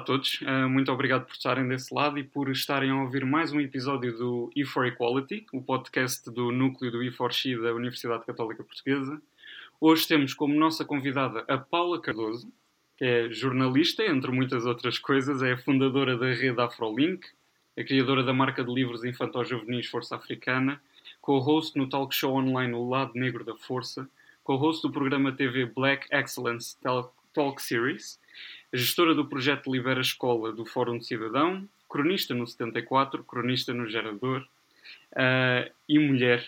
todos, uh, muito obrigado por estarem desse lado e por estarem a ouvir mais um episódio do e 4 Equality, o podcast do núcleo do E4X da Universidade Católica Portuguesa. Hoje temos como nossa convidada a Paula Cardoso, que é jornalista, entre muitas outras coisas, é fundadora da rede AfroLink, a criadora da marca de livros infantil-juvenis Força Africana, co-host no talk show online O Lado Negro da Força, co-host do programa TV Black Excellence Talk Series, gestora do projeto Libera Escola do Fórum de Cidadão, cronista no 74, cronista no Gerador uh, e mulher,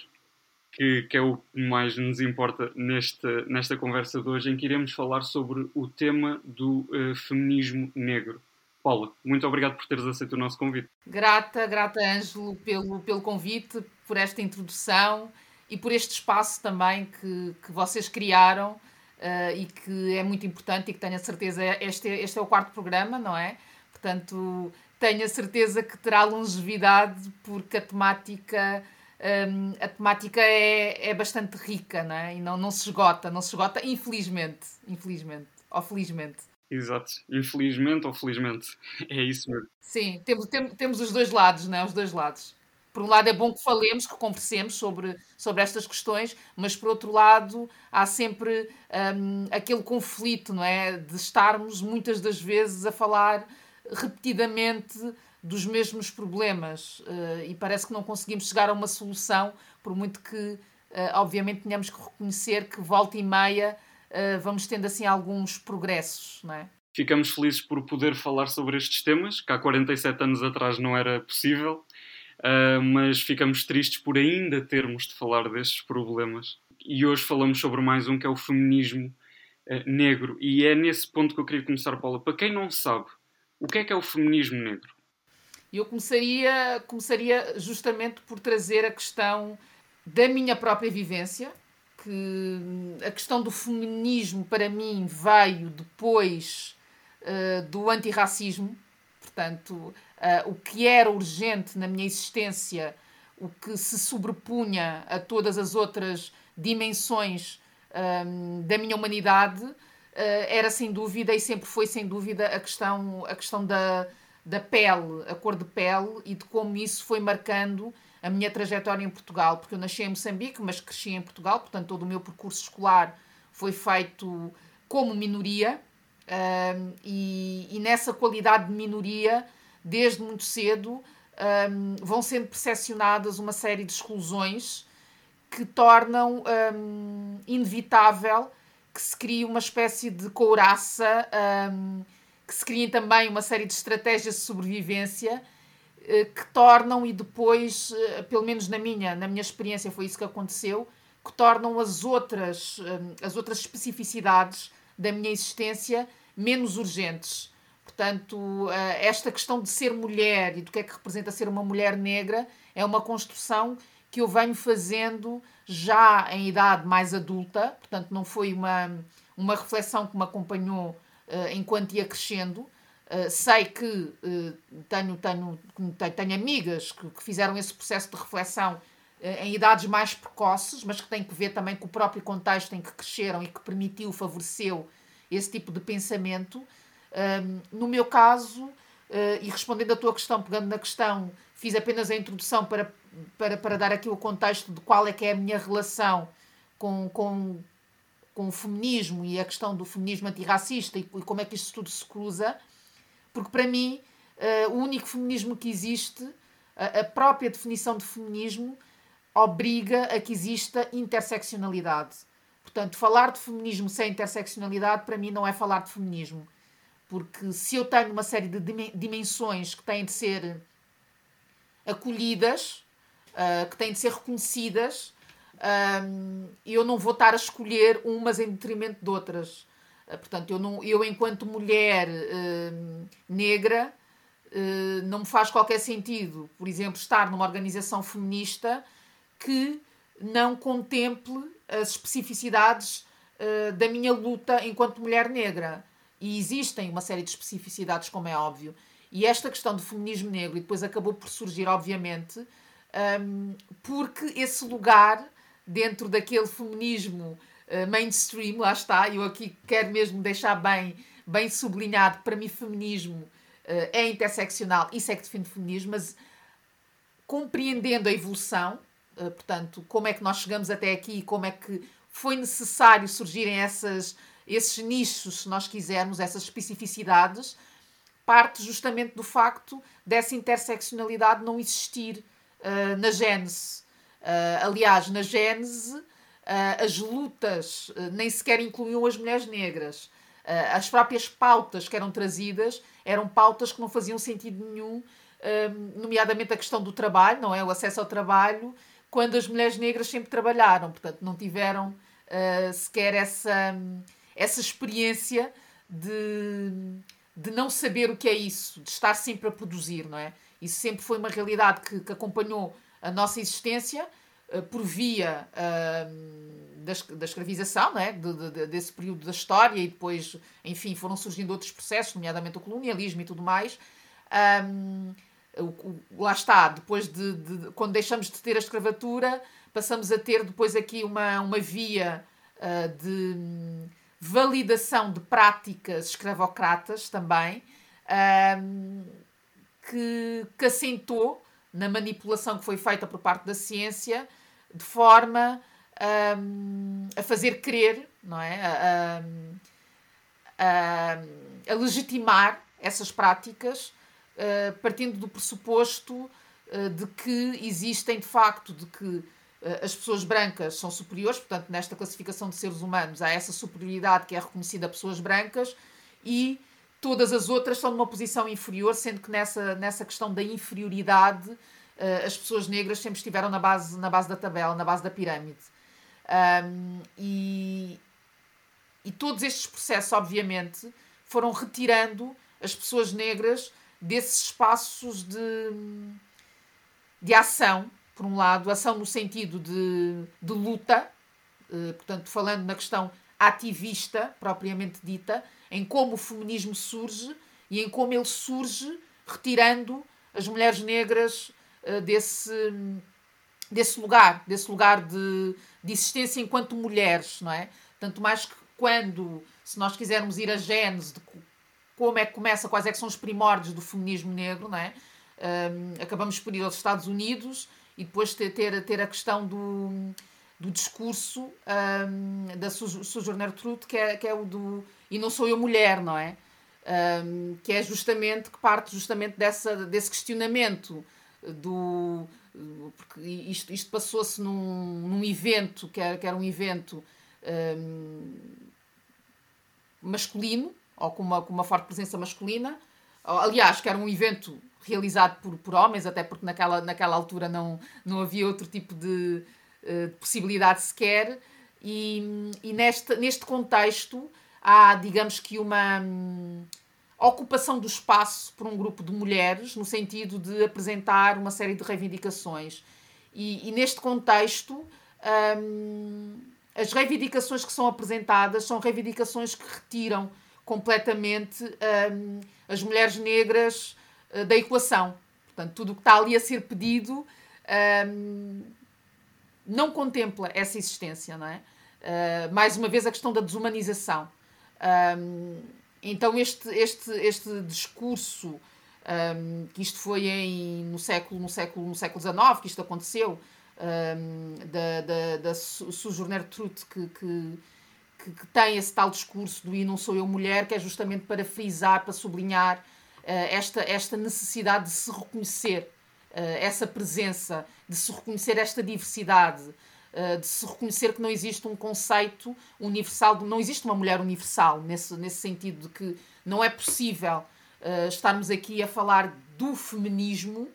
que, que, é o que mais nos importa neste, nesta conversa de hoje, em que iremos falar sobre o tema do uh, feminismo negro. Paula, muito obrigado por teres aceito o nosso convite. Grata, grata Ângelo pelo, pelo convite, por esta introdução e por este espaço também que, que vocês criaram uh, e que é muito importante e que tenho a certeza, este, este é o quarto programa, não é? Portanto, tenho a certeza que terá longevidade porque a temática, um, a temática é, é bastante rica, não é? E não, não se esgota, não se esgota, infelizmente, infelizmente, ou felizmente. Exato, infelizmente ou felizmente, é isso mesmo. Sim, temos, temos, temos os dois lados, não é? Os dois lados por um lado é bom que falemos, que conversemos sobre, sobre estas questões, mas por outro lado há sempre um, aquele conflito, não é? De estarmos muitas das vezes a falar repetidamente dos mesmos problemas uh, e parece que não conseguimos chegar a uma solução, por muito que, uh, obviamente, tenhamos que reconhecer que volta e meia uh, vamos tendo assim alguns progressos, não é? Ficamos felizes por poder falar sobre estes temas, que há 47 anos atrás não era possível uh, mas ficamos tristes por ainda termos de falar destes problemas. E hoje falamos sobre mais um que é o feminismo uh, negro. E é nesse ponto que eu queria começar, Paula. Para quem não sabe, o que é que é o feminismo negro? Eu começaria, começaria justamente por trazer a questão da minha própria vivência, que a questão do feminismo para mim veio depois uh, do antirracismo, portanto, uh, o que era urgente na minha existência, o que se sobrepunha a todas as outras dimensões um, da minha humanidade, uh, era sem dúvida e sempre foi sem dúvida a questão, a questão da, da pele, a cor de pele e de como isso foi marcando a minha trajetória em Portugal, porque eu nasci em Moçambique, mas cresci em Portugal, portanto todo o meu percurso escolar foi feito como minoria um, e, e, nessa qualidade de minoria desde muito cedo, um, vão sendo percepcionadas uma série de exclusões que tornam um, inevitável que se crie uma espécie de couraça, que se criem também uma série de estratégias de sobrevivência uh, que tornam e depois, uh, pelo menos na minha, na minha experiência foi isso que aconteceu, que tornam as outras, as outras especificidades da minha existência menos urgentes. Portanto, eh, esta questão de ser mulher e do que é que representa ser uma mulher negra é uma construção que eu venho fazendo já em idade mais adulta, portanto, não foi uma, uma reflexão que me acompanhou uh, enquanto ia crescendo. Uh, sei que uh, tenho, tenho, tenho amigas que, que, fizeram esse processo de reflexão em idades mais precoces, mas que têm que ver também com o próprio contexto em que cresceram e que permitiu, favoreceu esse tipo de pensamento. No meu caso, uh, e respondendo à tua questão, pegando na questão, fiz apenas a introdução para, para, para dar aqui o contexto de qual é que é a minha relação com, com, com o feminismo e a questão do feminismo antirracista e, e como é que isto tudo se cruza, porque para mim uh, o único feminismo que existe, a, a própria definição de feminismo, obriga a que exista interseccionalidade. Portanto, falar de feminismo sem interseccionalidade, para mim, não é falar de feminismo. Porque se eu tenho uma série de dimensões que têm de ser acolhidas, uh, que têm de ser reconhecidas, um, eu não vou estar a escolher umas em detrimento de outras. Uh, portanto, eu, não, eu enquanto mulher uh, negra, não me faz qualquer sentido, por exemplo, estar numa organização feminista que não contemple as especificidades da minha luta enquanto mulher negra. E existem uma série de especificidades, como é óbvio. E esta questão do feminismo negro, e depois acabou por surgir, obviamente, um, porque esse lugar dentro daquele feminismo uh, mainstream, lá está, eu aqui quero mesmo deixar bem, bem sublinhado, para mim, feminismo é interseccional, isso é que define feminismo, mas compreendendo a evolução, portanto, como é que nós chegamos até aqui, como é que foi necessário surgirem essas, esses nichos, se nós quisermos, essas especificidades, parte justamente do facto dessa interseccionalidade não existir uh, na Gênese. Uh, aliás, na Gênese, as lutas nem sequer incluíam as mulheres negras. as próprias pautas que eram trazidas eram pautas que não faziam sentido nenhum, nomeadamente a questão do trabalho, não é? O acesso ao trabalho, quando as mulheres negras sempre trabalharam, portanto, não tiveram sequer essa, essa experiência de de não saber o que é isso, de estar sempre a produzir, não é? Isso sempre foi uma realidade que, que acompanhou a nossa existência uh, por via uh, da, da escravização, não é? De, de, desse período da história e depois, enfim, foram surgindo outros processos, nomeadamente o colonialismo e tudo mais. Um, lá está, depois de, de, quando deixamos de ter a escravatura, passamos a ter depois aqui uma, uma via uh, de validação de práticas escravocratas também, um, que, que assentou na manipulação que foi feita por parte da ciência de forma um, a fazer crer, não é? A, a, a legitimar essas práticas, uh, partindo do pressuposto uh, de que existem de facto, de que eh, as pessoas brancas são superiores, portanto, nesta classificação de seres humanos há essa superioridade que é reconhecida a pessoas brancas e todas as outras são numa posição inferior, sendo que nessa, nessa questão da inferioridade eh, as pessoas negras sempre estiveram na base, na base da tabela, na base da pirâmide. Um, e, e todos estes processos, obviamente, foram retirando as pessoas negras desses espaços de, de ação por um lado, ação no sentido de, de luta, eh, portanto, falando na questão ativista, propriamente dita, em como o feminismo surge e em como ele surge retirando as mulheres negras eh, desse, desse lugar, desse lugar de, de existência enquanto mulheres, não é? Tanto mais que quando, se nós quisermos ir à gênese de como é que começa, quais é que são os primórdios do feminismo negro, não é? Um, acabamos por ir aos Estados Unidos e depois ter, ter, ter a questão do, do discurso um, da Sojourner Truth, que é, que é o do e não sou eu mulher, não é? Um, que é justamente, que parte justamente dessa, desse questionamento do porque isto, isto passou-se num, num evento que era, que era um evento masculino ou com uma, com uma forte presença masculina aliás, que era um evento realizado por, por homens, até porque naquela, naquela altura não, não havia outro tipo de, uh, de possibilidade sequer. E, e neste, neste contexto há, digamos que, uma um, ocupação do espaço por um grupo de mulheres, no sentido de apresentar uma série de reivindicações. E, e neste contexto, um, as reivindicações que são apresentadas são reivindicações que retiram completamente um, as mulheres negras uh, da equação. Portanto, tudo o que está ali a ser pedido um, não contempla essa existência, não é? Uh, mais uma vez a questão da desumanização. Um, então este, este, este discurso um, que isto foi em, no século no século no século XIX que isto aconteceu um, da, da, da Sojourner Truth que, que que, que, tem esse tal discurso do e não sou eu mulher, que é justamente para frisar, para sublinhar uh, esta, esta necessidade de se reconhecer uh, essa presença, de se reconhecer esta diversidade, uh, de se reconhecer que não existe um conceito universal, não existe uma mulher universal, nesse, nesse sentido de que não é possível estarmos aqui a falar do feminismo,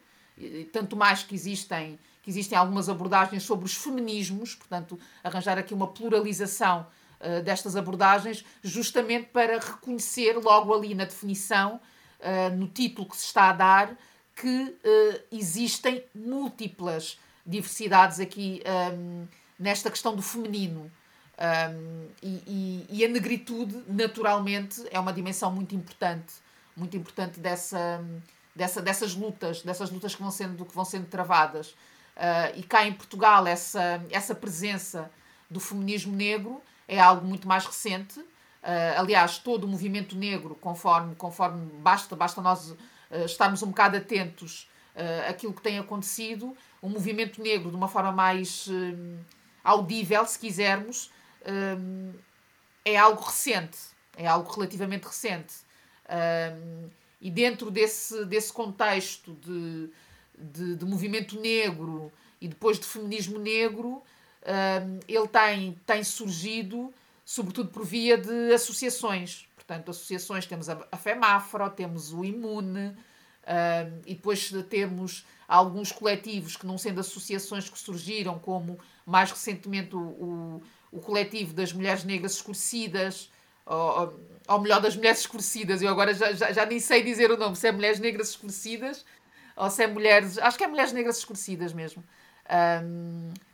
tanto mais que existem que existem algumas abordagens sobre os feminismos, portanto, arranjar aqui uma pluralização uh, destas abordagens, justamente para reconhecer logo ali na definição, uh, no título que se está a dar, que uh, existem múltiplas diversidades aqui um, ehm, nesta questão do feminino. Um, ehm, e, e, e, a negritude, naturalmente, é uma dimensão muito importante, muito importante dessa, dessa, dessas lutas, dessas lutas que vão sendo, que vão sendo travadas. Uh, e cá em Portugal, essa, essa presença do feminismo negro é algo muito mais recente. Uh, aliás, todo o movimento negro, conforme, conforme basta, basta nós uh, estarmos um bocado atentos uh, àquilo que tem acontecido, o movimento negro, de uma forma mais uh, audível, se quisermos, é algo recente, é algo relativamente recente. e dentro desse, desse contexto de, de, de movimento negro e depois de feminismo negro, ele tem, tem surgido sobretudo por via de associações. Portanto, associações, temos a, a FEMAFRO, temos o Imune, e depois temos alguns coletivos que, não sendo associações que surgiram, como mais recentemente o, o, o coletivo das mulheres negras escurecidas, ou, ou melhor, das mulheres escurecidas, eu agora já, já, já nem sei dizer o nome, se é mulheres negras escurecidas ou se é mulheres. Acho que é mulheres negras escurecidas mesmo.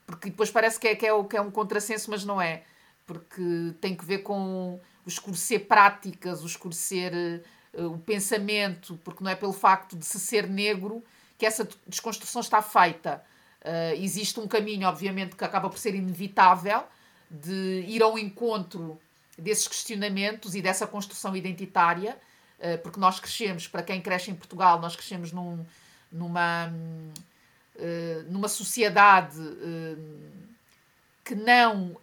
Porque depois parece que é, que, é, que é um contrassenso, mas não é porque tem que ver com o escurecer práticas, o escurecer uh, o pensamento, porque não é pelo facto de se ser negro que essa desconstrução está feita. Uh, existe um caminho, obviamente, que acaba por ser inevitável de ir ao encontro desses questionamentos e dessa construção identitária, uh, porque nós crescemos, para quem cresce em Portugal, nós crescemos num, numa, numa sociedade que não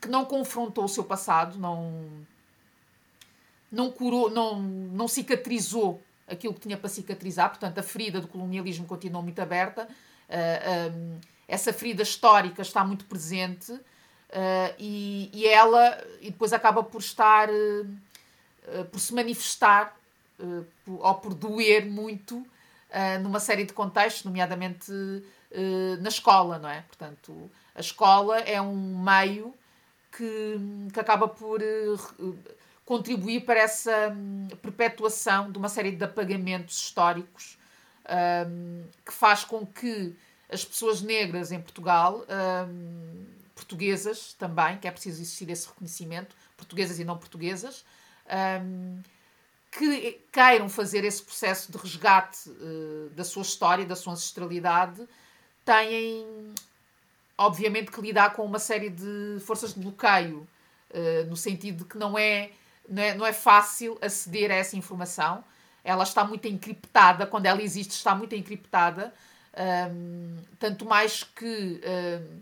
que não confrontou o seu passado, não não curou, não, não cicatrizou aquilo que tinha para cicatrizar, portanto a ferida do colonialismo continuou muito aberta, uh, um, essa ferida histórica está muito presente uh, e, e ela e depois acaba por estar uh, por se manifestar ou por doer muito numa série de contextos, nomeadamente na escola, não é? Portanto, a escola é um meio que, que acaba por uh, contribuir para essa um, perpetuação de uma série de apagamentos históricos um, que faz com que as pessoas negras em Portugal, um, portuguesas também, que é preciso existir esse reconhecimento, portuguesas e não portuguesas, que queiram fazer esse processo de resgate uh, da sua história, da sua ancestralidade, têm obviamente que lidar com uma série de forças de bloqueio, uh, no sentido de que não é, não é, não é fácil aceder a essa informação. Ela está muito encriptada, quando ela existe, está muito encriptada, um, tanto mais que, um,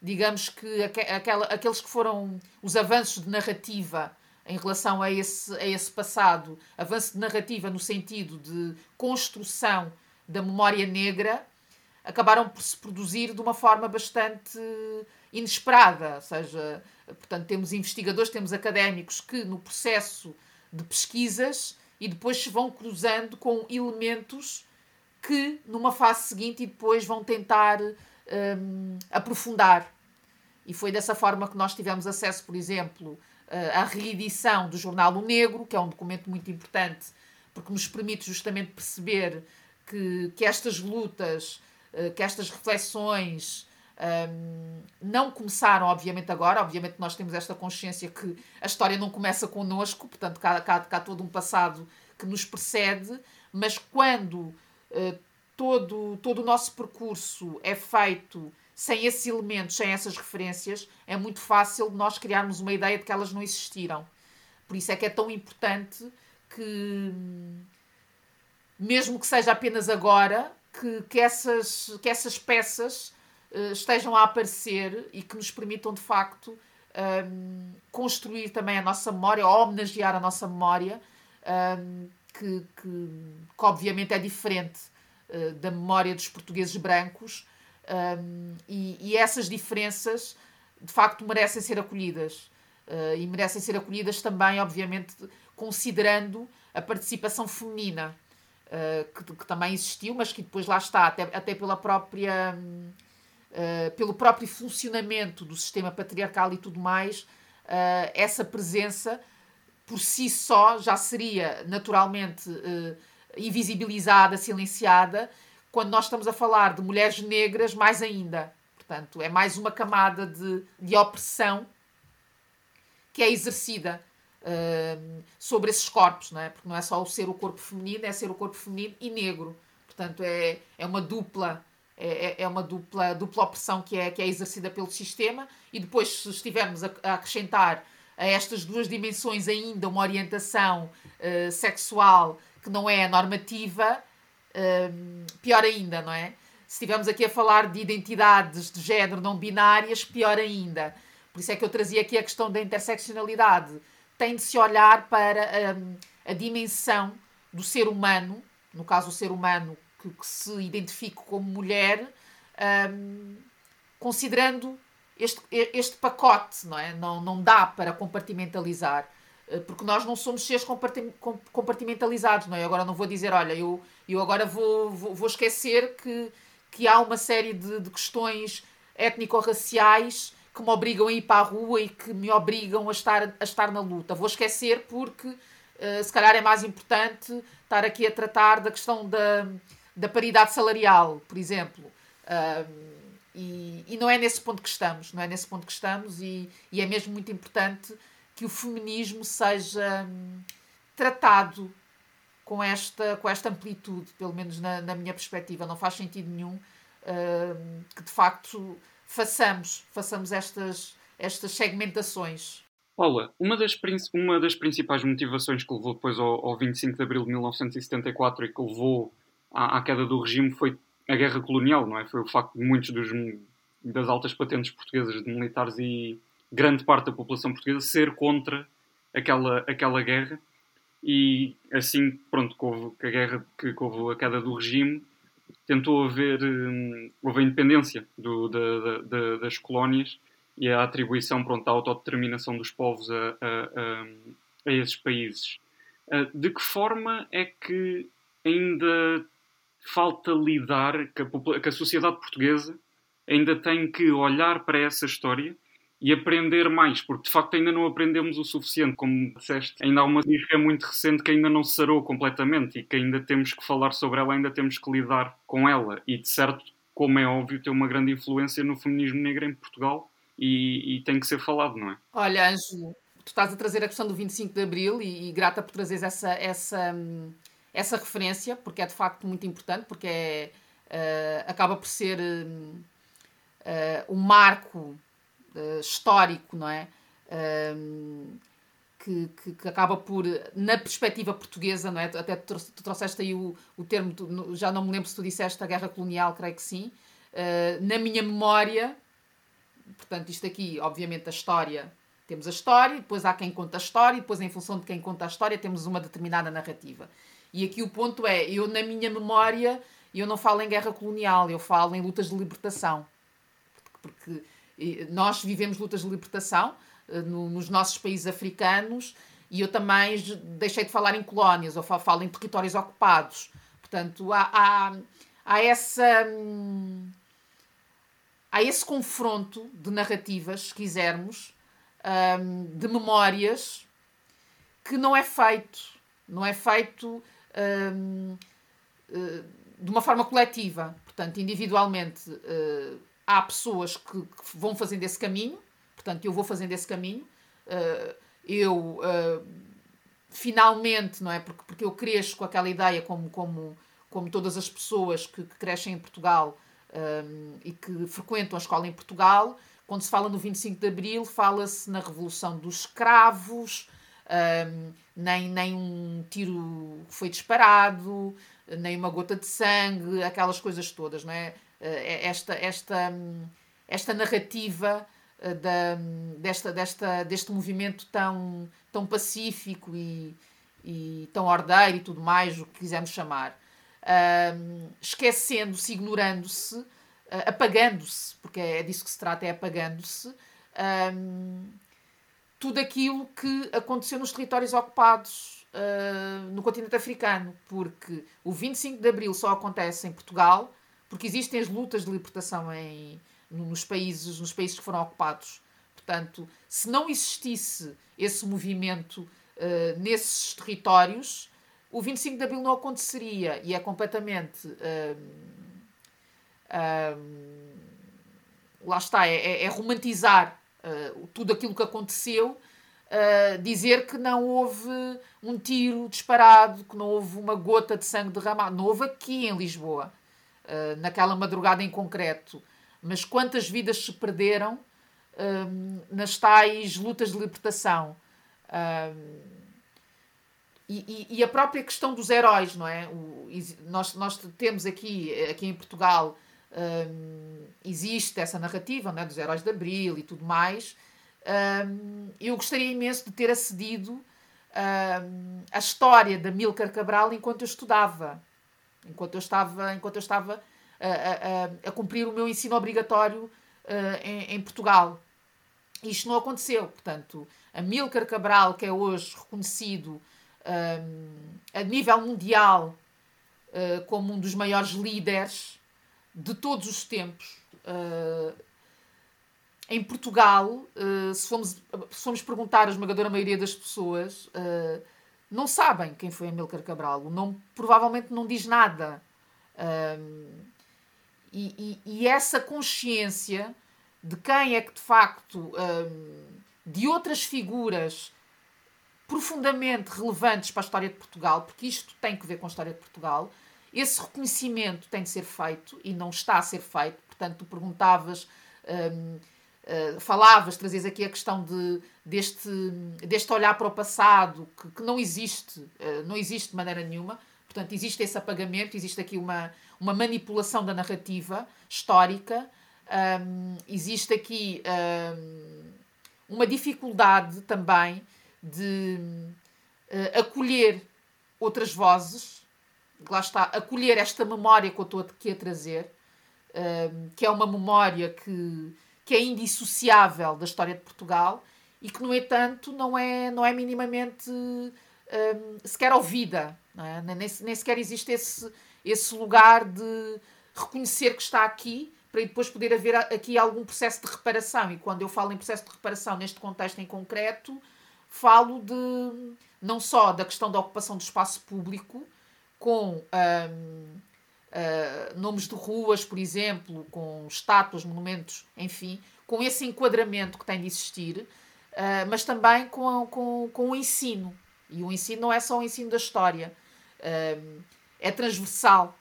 digamos que aquela, aqueles que foram os avanços de narrativa em relação a esse, a esse passado, avanço de narrativa no sentido de construção da memória negra, acabaram por se produzir de uma forma bastante inesperada. Ou seja, portanto, temos investigadores, temos académicos que no processo de pesquisas e depois se vão cruzando com elementos que numa fase seguinte e depois vão tentar um, aprofundar. E foi dessa forma que nós tivemos acesso, por exemplo, eh, à reedição do jornal O Negro, que é um documento muito importante, porque nos permite justamente perceber que, que estas lutas eh, que estas reflexões um, ehm, não começaram, obviamente, agora. Obviamente, nós temos esta consciência que a história não começa connosco, portanto, cá, cá, cá todo um passado que nos precede, mas quando uh, todo, todo o nosso percurso é feito sem esses elementos, sem essas referências, é muito fácil nós criarmos uma ideia de que elas não existiram. Por isso é que é tão importante que, mesmo que seja apenas agora, que, que, essas, que essas peças uh, estejam a aparecer e que nos permitam, de facto, um, ehm, construir também a nossa memória, ou homenagear a nossa memória, um, ehm, que, que, que, obviamente é diferente uh, da memória dos portugueses brancos, um, e, e, essas diferenças, de facto, merecem ser acolhidas. Uh, e merecem ser acolhidas também, obviamente, considerando a participação feminina uh, que, que, também existiu, mas que depois lá está, até, até pela própria. Uh, pelo próprio funcionamento do sistema patriarcal e tudo mais, essa presença por si só já seria naturalmente invisibilizada, silenciada, quando nós estamos a falar de mulheres negras, mais ainda. Portanto, é mais uma camada de, de opressão que é exercida uh, sobre esses corpos, não é? Porque não é só o ser o corpo feminino, é ser o corpo feminino e negro. Portanto, é, é uma dupla é, é, é uma dupla, dupla opressão que é, que é exercida pelo sistema e depois se estivermos a, a acrescentar a estas duas dimensões ainda uma orientação uh, sexual que não é normativa, pior ainda, não é? Se estivermos aqui a falar de identidades de género não binárias, pior ainda. Por isso é que eu trazia aqui a questão da interseccionalidade. Tem de se olhar para um, a dimensão do ser humano, no caso o ser humano que, que se identifica como mulher, um, considerando este, este pacote, não é? Não, não dá para compartimentalizar, eh, porque nós não somos seres compartimentalizados, não é? Agora não vou dizer, olha, eu, eu agora vou, vou, vou esquecer que, que há uma série de, de questões étnico-raciais que me obrigam a ir para a rua e que me obrigam a estar, a estar na luta. Vou esquecer porque uh, se calhar é mais importante estar aqui a tratar da questão da, da paridade salarial, por exemplo. Uh, e, e, não é nesse ponto que estamos, não é nesse ponto que estamos, e, e é mesmo muito importante que o feminismo seja hum, tratado com esta, com esta amplitude, pelo menos na, na minha perspectiva. Não faz sentido nenhum uh, que de facto façamos, façamos estas, estas segmentações. Paula, uma das, uma das principais motivações que levou depois ao, ao 25 de abril de 1974 e que levou à, à queda do regime foi a guerra colonial, não é? Foi o facto de muitos dos, das altas patentes portuguesas de militares e grande parte da população portuguesa ser contra aquela, aquela guerra e assim, pronto, que houve a guerra, que, a queda do regime, tentou haver, hum, houve a independência do, da, da, das colónias e a atribuição, pronto, da autodeterminação dos povos a, a, a, a esses países. Ah, de que forma é que ainda falta lidar, que a, que a sociedade portuguesa ainda tem que olhar para essa história e aprender mais, porque de facto ainda não aprendemos o suficiente, como disseste. Ainda há uma disca muito recente que ainda não sarou completamente e que ainda temos que falar sobre ela, ainda temos que lidar com ela. E de certo, como é óbvio, tem uma grande influência no feminismo negro em Portugal e, e tem que ser falado, não é? Olha, Anjo, tu estás a trazer a questão do 25 de Abril e, e grata por trazeres essa, essa, essa referência, porque é de facto muito importante, porque é, uh, acaba por ser uh, um marco uh, histórico, não é? Que, que, que, acaba por, na perspectiva portuguesa, não é? Até tu, trouxeste aí o, o termo, tu, já não me lembro se tu disseste a guerra colonial, creio que sim. na minha memória, portanto, isto aqui, obviamente, a história temos a história, depois há quem conta a história, e depois, em função de quem conta a história, temos uma determinada narrativa. E aqui o ponto é, eu na minha memória, eu não falo em guerra colonial, eu falo em lutas de libertação. Porque nós vivemos lutas de libertação eh, nos nossos países africanos e eu também deixei de falar em colónias, eu falo em territórios ocupados. Portanto, há, há, há essa... Hum, há esse confronto de narrativas, se quisermos, hum, de memórias, que não é feito. Não é feito Hum, eh, de uma forma coletiva. Portanto, individualmente, eh, há pessoas que, que, vão fazendo esse caminho, portanto, eu vou fazendo esse caminho. Eh, eu, finalmente, não é? Porque, porque eu cresço com aquela ideia, como, como, como todas as pessoas que, que crescem em Portugal um, e que frequentam a escola em Portugal, quando se fala no 25 de Abril, fala-se na Revolução dos Escravos, um, nem, nem um tiro foi disparado, nem uma gota de sangue, aquelas coisas todas, não é? Eh, é esta, esta, esta narrativa eh, da, desta, desta, deste movimento tão, tão pacífico e, e tão ordeiro e tudo mais, o que quisermos chamar, um, esquecendo-se, ignorando-se, uh, apagando-se, porque é disso que se trata, é apagando-se. Tudo aquilo que aconteceu nos territórios ocupados uh, no continente africano, porque o 25 de Abril só acontece em Portugal, porque existem as lutas de libertação em, nos, países, nos países que foram ocupados. Portanto, se não existisse esse movimento uh, nesses territórios, o 25 de Abril não aconteceria e é completamente. Uh, lá está, é, é, é romantizar uh, tudo aquilo que aconteceu, uh, dizer que não houve um tiro disparado, que não houve uma gota de sangue derramado. Não houve aqui em Lisboa, uh, naquela madrugada em concreto. Mas quantas vidas se perderam um, nas tais lutas de libertação. Um, e, e, a própria questão dos heróis, não é? O, nós, nós temos aqui, aqui em Portugal, um, existe essa narrativa não é? dos heróis de Abril e tudo mais. Um, eu gostaria imenso de ter acedido um, a história da Milcar Cabral enquanto eu estudava, enquanto eu estava, enquanto eu estava a, a, a cumprir o meu ensino obrigatório uh, em, em, Portugal. Isto não aconteceu, portanto, a Milcar Cabral, que é hoje reconhecido a nível mundial uh, como um dos maiores líderes de todos os tempos. Uh, em Portugal, uh, se, formos, se formos perguntar a esmagadora maioria das pessoas, não sabem quem foi Amílcar Cabral. O nome provavelmente não diz nada. E, e, e, essa consciência de quem é que de facto, de outras figuras profundamente relevantes para a história de Portugal, porque isto tem que ver com a história de Portugal. Esse reconhecimento tem de ser feito e não está a ser feito. Portanto, tu perguntavas, um, eh, falavas, trazias aqui a questão de, deste, deste olhar para o passado que, que não existe, uh, não existe de maneira nenhuma. Portanto, existe esse apagamento, existe aqui uma, uma manipulação da narrativa histórica, um, existe aqui um, uma dificuldade também de uh, acolher outras vozes, lá está, acolher esta memória que eu estou aqui a trazer, uh, que é uma memória que, que é indissociável da história de Portugal e que, no entanto, não é, não é minimamente uh, sequer ouvida. É? Nem, nem sequer existe esse, esse lugar de reconhecer que está aqui para depois poder haver aqui algum processo de reparação. E quando eu falo em processo de reparação neste contexto em concreto, falo de não só da questão da ocupação do espaço público, com um, uh, nomes de ruas, por exemplo, com estátuas, monumentos, enfim, com esse enquadramento que tem de existir, uh, mas também com, com, com o ensino. E o ensino não é só o ensino da história, uh, é transversal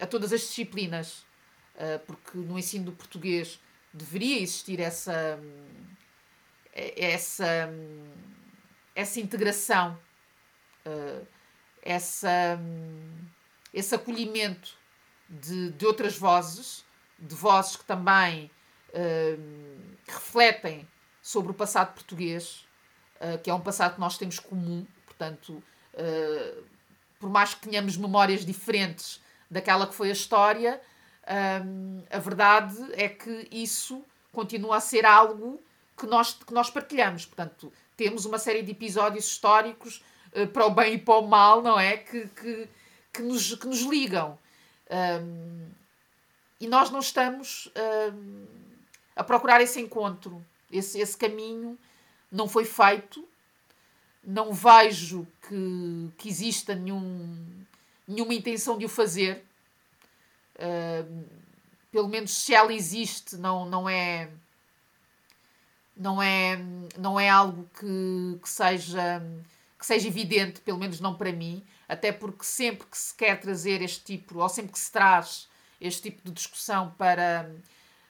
a todas as disciplinas, porque no ensino do português deveria existir essa essa, essa integração, essa, esse acolhimento de, de outras vozes, de vozes que também uh, refletem sobre o passado português, uh, que é um passado que nós temos comum, portanto, por mais que tenhamos memórias diferentes daquela que foi a história, a verdade é que isso continua a ser algo que nós, que nós partilhamos. Portanto, temos uma série de episódios históricos uh, para o bem e para o mal, não é? Que, que, que, nos, que nos ligam. Um, e nós não estamos um, a procurar esse encontro. Esse, esse caminho não foi feito. Não vejo que, que exista nenhum, nenhuma intenção de o fazer. Uh, pelo menos se ela existe, não, não é não é, não é algo que, que, seja, que seja evidente, pelo menos não para mim, até porque sempre que se quer trazer este tipo, ou sempre que se traz este tipo de discussão para,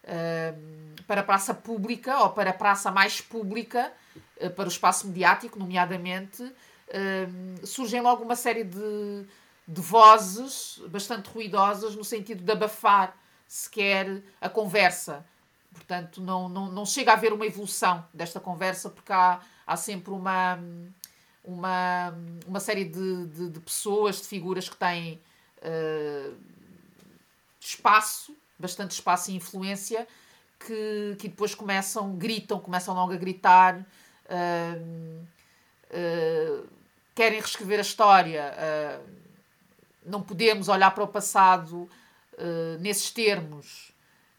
uh, para a praça pública ou para a praça mais pública, uh, para o espaço mediático, nomeadamente, uh, surgem logo uma série de, de vozes bastante ruidosas no sentido de abafar sequer a conversa. Portanto, não, não, não chega a haver uma evolução desta conversa, porque há, há sempre uma, uma, uma série de, de, de pessoas, de figuras que têm uh, espaço, bastante espaço e influência, que, que depois começam, gritam, começam logo a gritar, uh, uh, querem reescrever a história. não podemos olhar para o passado nesses termos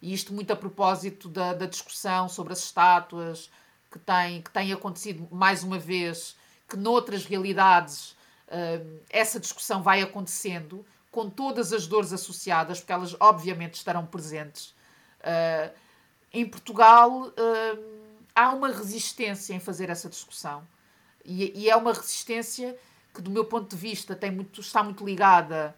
e isto muito a propósito da, da discussão sobre as estátuas que tem, que tem acontecido mais uma vez, que noutras realidades uh, essa discussão vai acontecendo, com todas as dores associadas, porque elas obviamente estarão presentes. Uh, em Portugal uh, há uma resistência em fazer essa discussão. E, e, é uma resistência que, do meu ponto de vista, tem muito, está muito ligada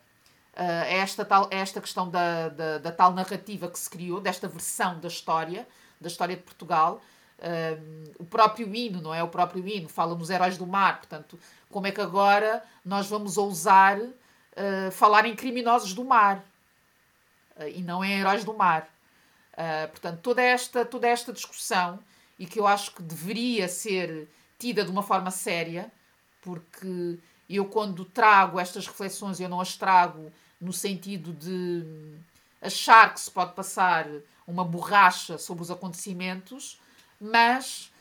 uh, esta, tal, esta questão da, da, da, tal narrativa que se criou, desta versão da história, da história de Portugal. O próprio hino, não é? O próprio hino fala nos heróis do mar, portanto, como é que agora nós vamos ousar uh, falar em criminosos do mar uh, e não em heróis do mar? Uh, portanto, toda esta, toda esta discussão e que eu acho que deveria ser tida de uma forma séria, porque eu, quando trago estas reflexões, eu não as trago no sentido de achar que se pode passar uma borracha sobre os acontecimentos, mas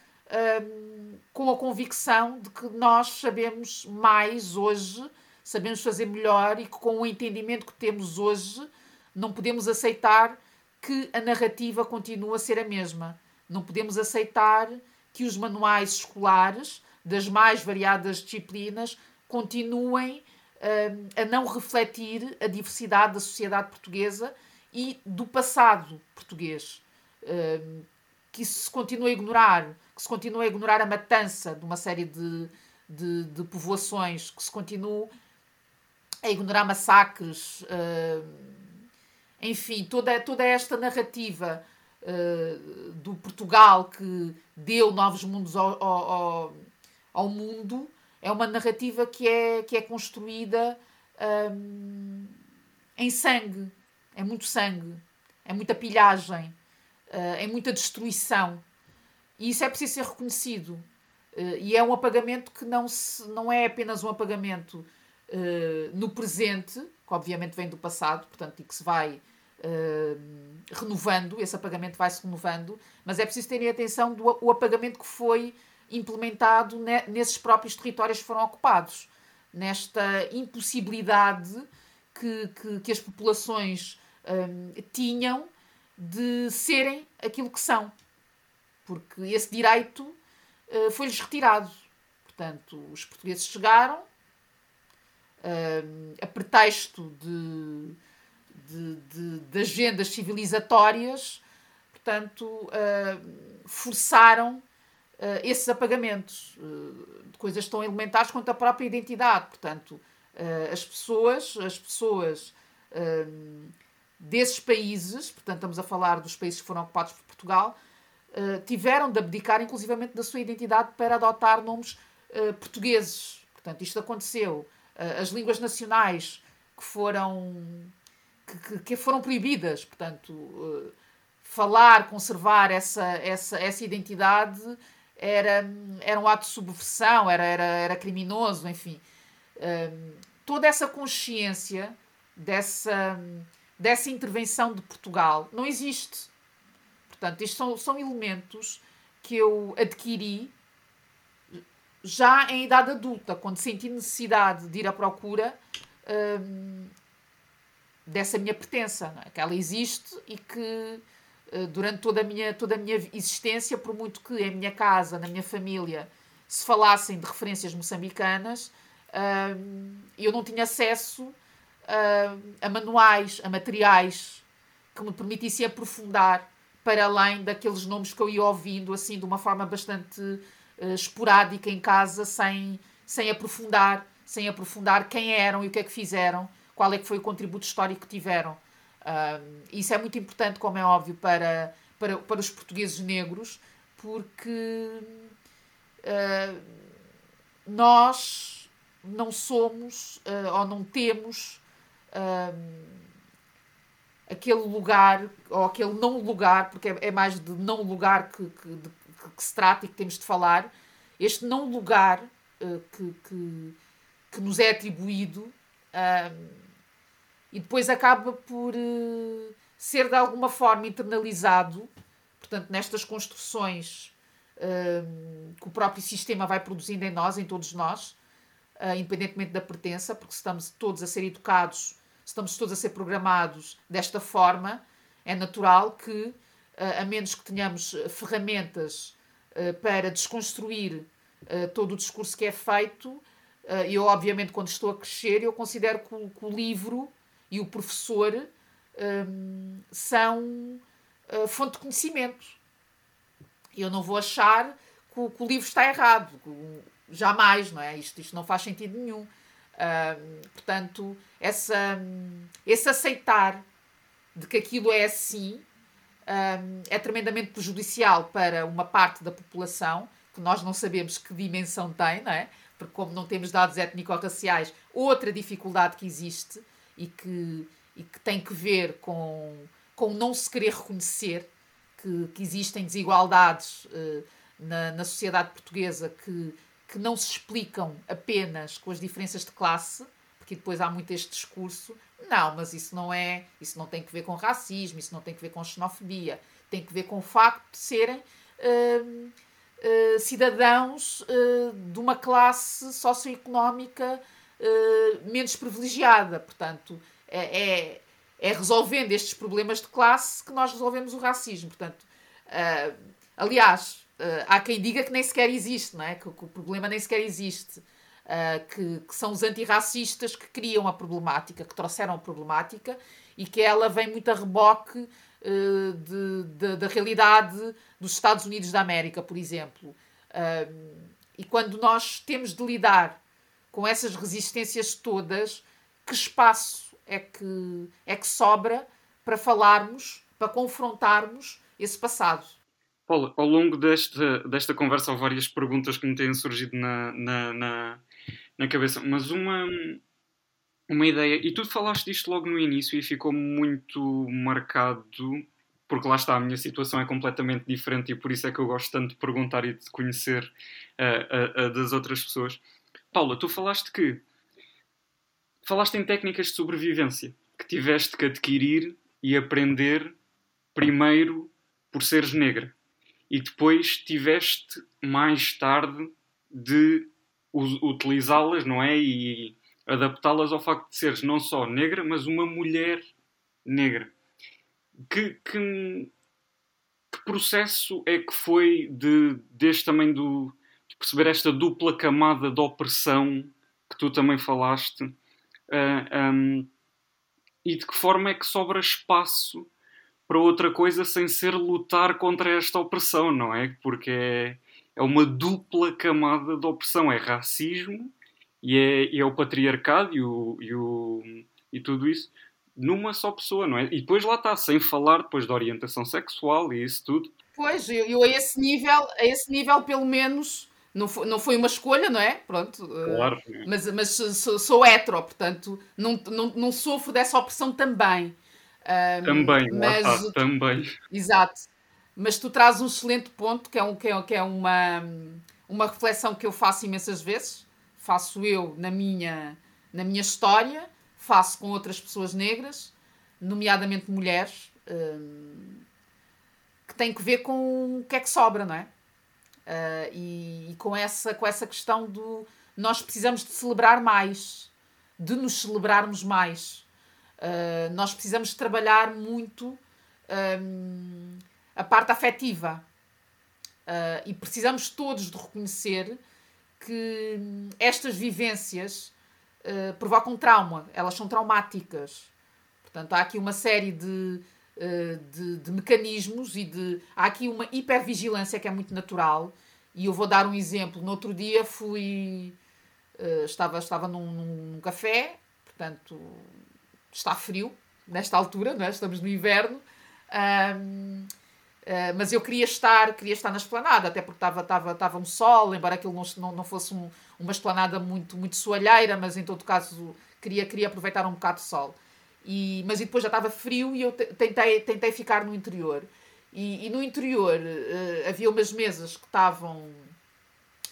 hum, com a convicção de que nós sabemos mais hoje, sabemos fazer melhor e que com o entendimento que temos hoje não podemos aceitar que a narrativa continue a ser a mesma. Não podemos aceitar que os manuais escolares das mais variadas disciplinas continuem uh, a não refletir a diversidade da sociedade portuguesa e do passado português. Uh, que se continua a ignorar, que se continua a ignorar a matança de uma série de, de, de povoações, que se continua a ignorar massacres, uh, enfim, toda, toda esta narrativa uh, do Portugal que deu novos mundos ao, ao, ao, mundo é uma narrativa que é, que é construída um, em sangue. É muito sangue, é muita pilhagem, uh, é muita destruição. E isso é preciso ser reconhecido. Uh, e é um apagamento que não, se, não é apenas um apagamento uh, no presente, que obviamente vem do passado, portanto, e que se vai renovando, esse apagamento vai-se renovando, mas é preciso terem atenção do o apagamento que foi implementado ne, nesses próprios territórios que foram ocupados, nesta impossibilidade que, que, que as populações tinham de serem aquilo que são, porque esse direito uh, foi-lhes retirado. Portanto, os portugueses chegaram uh, a pretexto de, de, de, de agendas civilizatórias, portanto, uh, forçaram esses apagamentos de coisas tão elementares quanto a própria identidade. Portanto, as pessoas, as pessoas desses países, portanto estamos a falar dos países que foram ocupados por Portugal, uh, tiveram de abdicar inclusivamente da sua identidade para adotar nomes uh, portugueses. Portanto, isto aconteceu. Uh, as línguas nacionais que foram, que, que foram proibidas, portanto, falar, conservar essa, essa, essa identidade era, era um ato de subversão, era, era, era criminoso, enfim. toda essa consciência dessa dessa intervenção de Portugal não existe. Portanto, estes são, são elementos que eu adquiri já em idade adulta, quando senti necessidade de ir à procura hum, dessa minha pertença, é? que ela existe e que uh, durante toda a, minha, toda a minha existência, por muito que em minha casa, na minha família, se falassem de referências moçambicanas, hum, eu não tinha acesso a manuais, a materiais que me permitissem aprofundar para além daqueles nomes que eu ia ouvindo assim de uma forma bastante uh, esporádica em casa, sem, sem aprofundar, sem aprofundar quem eram e o que é que fizeram, qual é que foi o contributo histórico que tiveram. Uh, isso é muito importante, como é óbvio, para, para, para os portugueses negros, porque uh, nós não somos ou não temos um, aquele lugar, ou aquele não lugar, porque é, é mais de não lugar que, que, de, que, se trata e que temos de falar, este não lugar uh, que, que, que, nos é atribuído um, e depois acaba por uh, ser de alguma forma internalizado, portanto, nestas construções que o próprio sistema vai produzindo em nós, em todos nós, uh, independentemente da pertença, porque estamos todos a ser educados estamos todos a ser programados desta forma, é natural que, eh, a menos que tenhamos eh, ferramentas eh, para desconstruir todo o discurso que é feito, eu, obviamente, quando estou a crescer, eu considero que o, livro e o professor um, são fonte de conhecimento. Eu não vou achar que o, que o livro está errado. Jamais, não é? Isto, isto não faz sentido nenhum. Portanto, essa, esse aceitar de que aquilo é assim um, é tremendamente prejudicial para uma parte da população, que nós não sabemos que dimensão tem, não é? Porque, como não temos dados étnico-raciais, outra dificuldade que existe e que, e que tem que ver com, com não se querer reconhecer que, que existem desigualdades uh, na, na sociedade portuguesa que, que não se explicam apenas com as diferenças de classe, porque depois há muito este discurso. Não, mas isso não é, isso não tem que ver com racismo, isso não tem que ver com xenofobia, tem que ver com o facto de serem uh, uh, cidadãos uh, de uma classe socioeconómica menos privilegiada. Portanto, é, é, é, resolvendo estes problemas de classe que nós resolvemos o racismo. Portanto, aliás, há quem diga que nem sequer existe, não é? que, que o problema nem sequer existe uh, que, que, são os antirracistas que criam a problemática, que trouxeram a problemática e que ela vem muito a reboque uh, de, de, da realidade dos Estados Unidos da América, por exemplo. E quando nós temos de lidar com essas resistências todas, que espaço é que, é que sobra para falarmos, para confrontarmos esse passado? Paulo, ao longo desta, desta conversa há várias perguntas que me têm surgido na, na, na, na cabeça, mas uma, uma ideia, e tu falaste disto logo no início e ficou muito marcado, porque lá está, a minha situação é completamente diferente e por isso é que eu gosto tanto de perguntar e de conhecer uh, uh, das outras pessoas. Paula, tu falaste que falaste em técnicas de sobrevivência que tiveste que adquirir e aprender primeiro por seres negra e depois tiveste mais tarde de utilizá-las, não é? E adaptá-las ao facto de seres não só negra, mas uma mulher negra. Que, que, que processo é que foi de, deste também do, de perceber esta dupla camada de opressão que tu também falaste? Uh, ah, um, e de que forma é que sobra espaço para outra coisa sem ser lutar contra esta opressão, não é? Porque é, é uma dupla camada de opressão. É racismo e é, e é o patriarcado e, o, e, o, e tudo isso numa só pessoa, não é? E depois lá está, sem falar depois da orientação sexual e isso tudo. Pois, eu, eu a esse nível, a esse nível pelo menos, não foi, não foi uma escolha, não é? Pronto. Eh, claro. mas mas sou, sou hetero, portanto, não, não, não sofro dessa opressão também. Um, também, mas, também. Exato. Mas tu trazes um excelente ponto, que é, um, que é, que é uma, uma reflexão que eu faço imensas vezes. Faço eu na minha, na minha história, faço com outras pessoas negras, nomeadamente mulheres, hum, que tem que ver com o que é que sobra, não é? Uh, e, e, com, essa, com essa questão do nós precisamos de celebrar mais, de nos celebrarmos mais. Uh, nós precisamos trabalhar muito a parte afetiva. Uh, e precisamos todos de reconhecer que estas vivências uh, provocam trauma, elas são traumáticas. Portanto, há aqui uma série de, de, de, mecanismos e de. Há aqui uma hipervigilância que é muito natural. E eu vou dar um exemplo. No outro dia fui. estava estava num, num, café, portanto, está frio nesta altura, não é? estamos no inverno. Um, Uh, mas eu queria estar, queria estar na esplanada, até porque estava, estava, estava um sol, embora aquilo não, não, fosse um, uma esplanada muito, muito soalheira, mas em todo caso queria, queria aproveitar um bocado de sol. E, mas e depois já estava frio e eu tentei, tentei ficar no interior. E, e no interior uh, havia umas mesas que estavam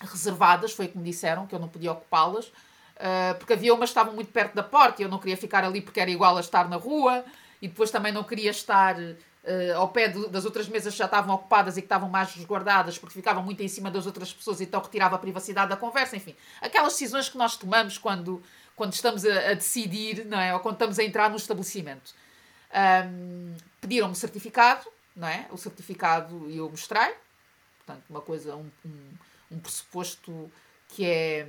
reservadas, foi como disseram, que eu não podia ocupá-las, uh, porque havia umas que estavam muito perto da porta e eu não queria ficar ali porque era igual a estar na rua, e depois também não queria estar uh, ao pé de, das outras mesas que já estavam ocupadas e que estavam mais resguardadas porque ficavam muito em cima das outras pessoas e então retirava a privacidade da conversa, enfim. Aquelas decisões que nós tomamos quando, quando estamos a, a decidir, não é? Ou quando estamos a entrar no estabelecimento. Um, Pediram-me certificado, não é? O certificado eu mostrei, portanto, uma coisa, um, um, um pressuposto que é,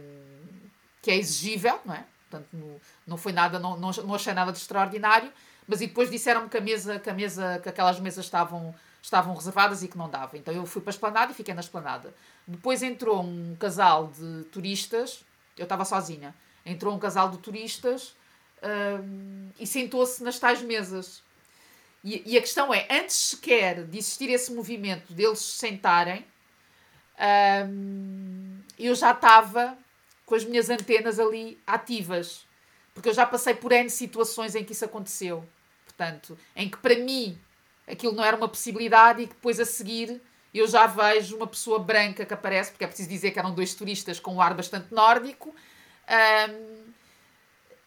que é exigível, não é? Portanto, não, não foi nada, não, não, não achei nada de extraordinário. Mas e depois disseram-me que a mesa, que a mesa, que aquelas mesas estavam, estavam reservadas e que não dava. Então eu fui para a esplanada e fiquei na esplanada. Depois entrou um casal de turistas, eu estava sozinha. Entrou um casal de turistas um, e sentou-se nas tais mesas. E, e, a questão é, antes sequer de existir esse movimento deles se sentarem, hum, eu já estava com as minhas antenas ali ativas. Porque eu já passei por N situações em que isso aconteceu. Portanto, em que para mim aquilo não era uma possibilidade e que depois a seguir eu já vejo uma pessoa branca que aparece, porque é preciso dizer que eram dois turistas com um ar bastante nórdico. Um,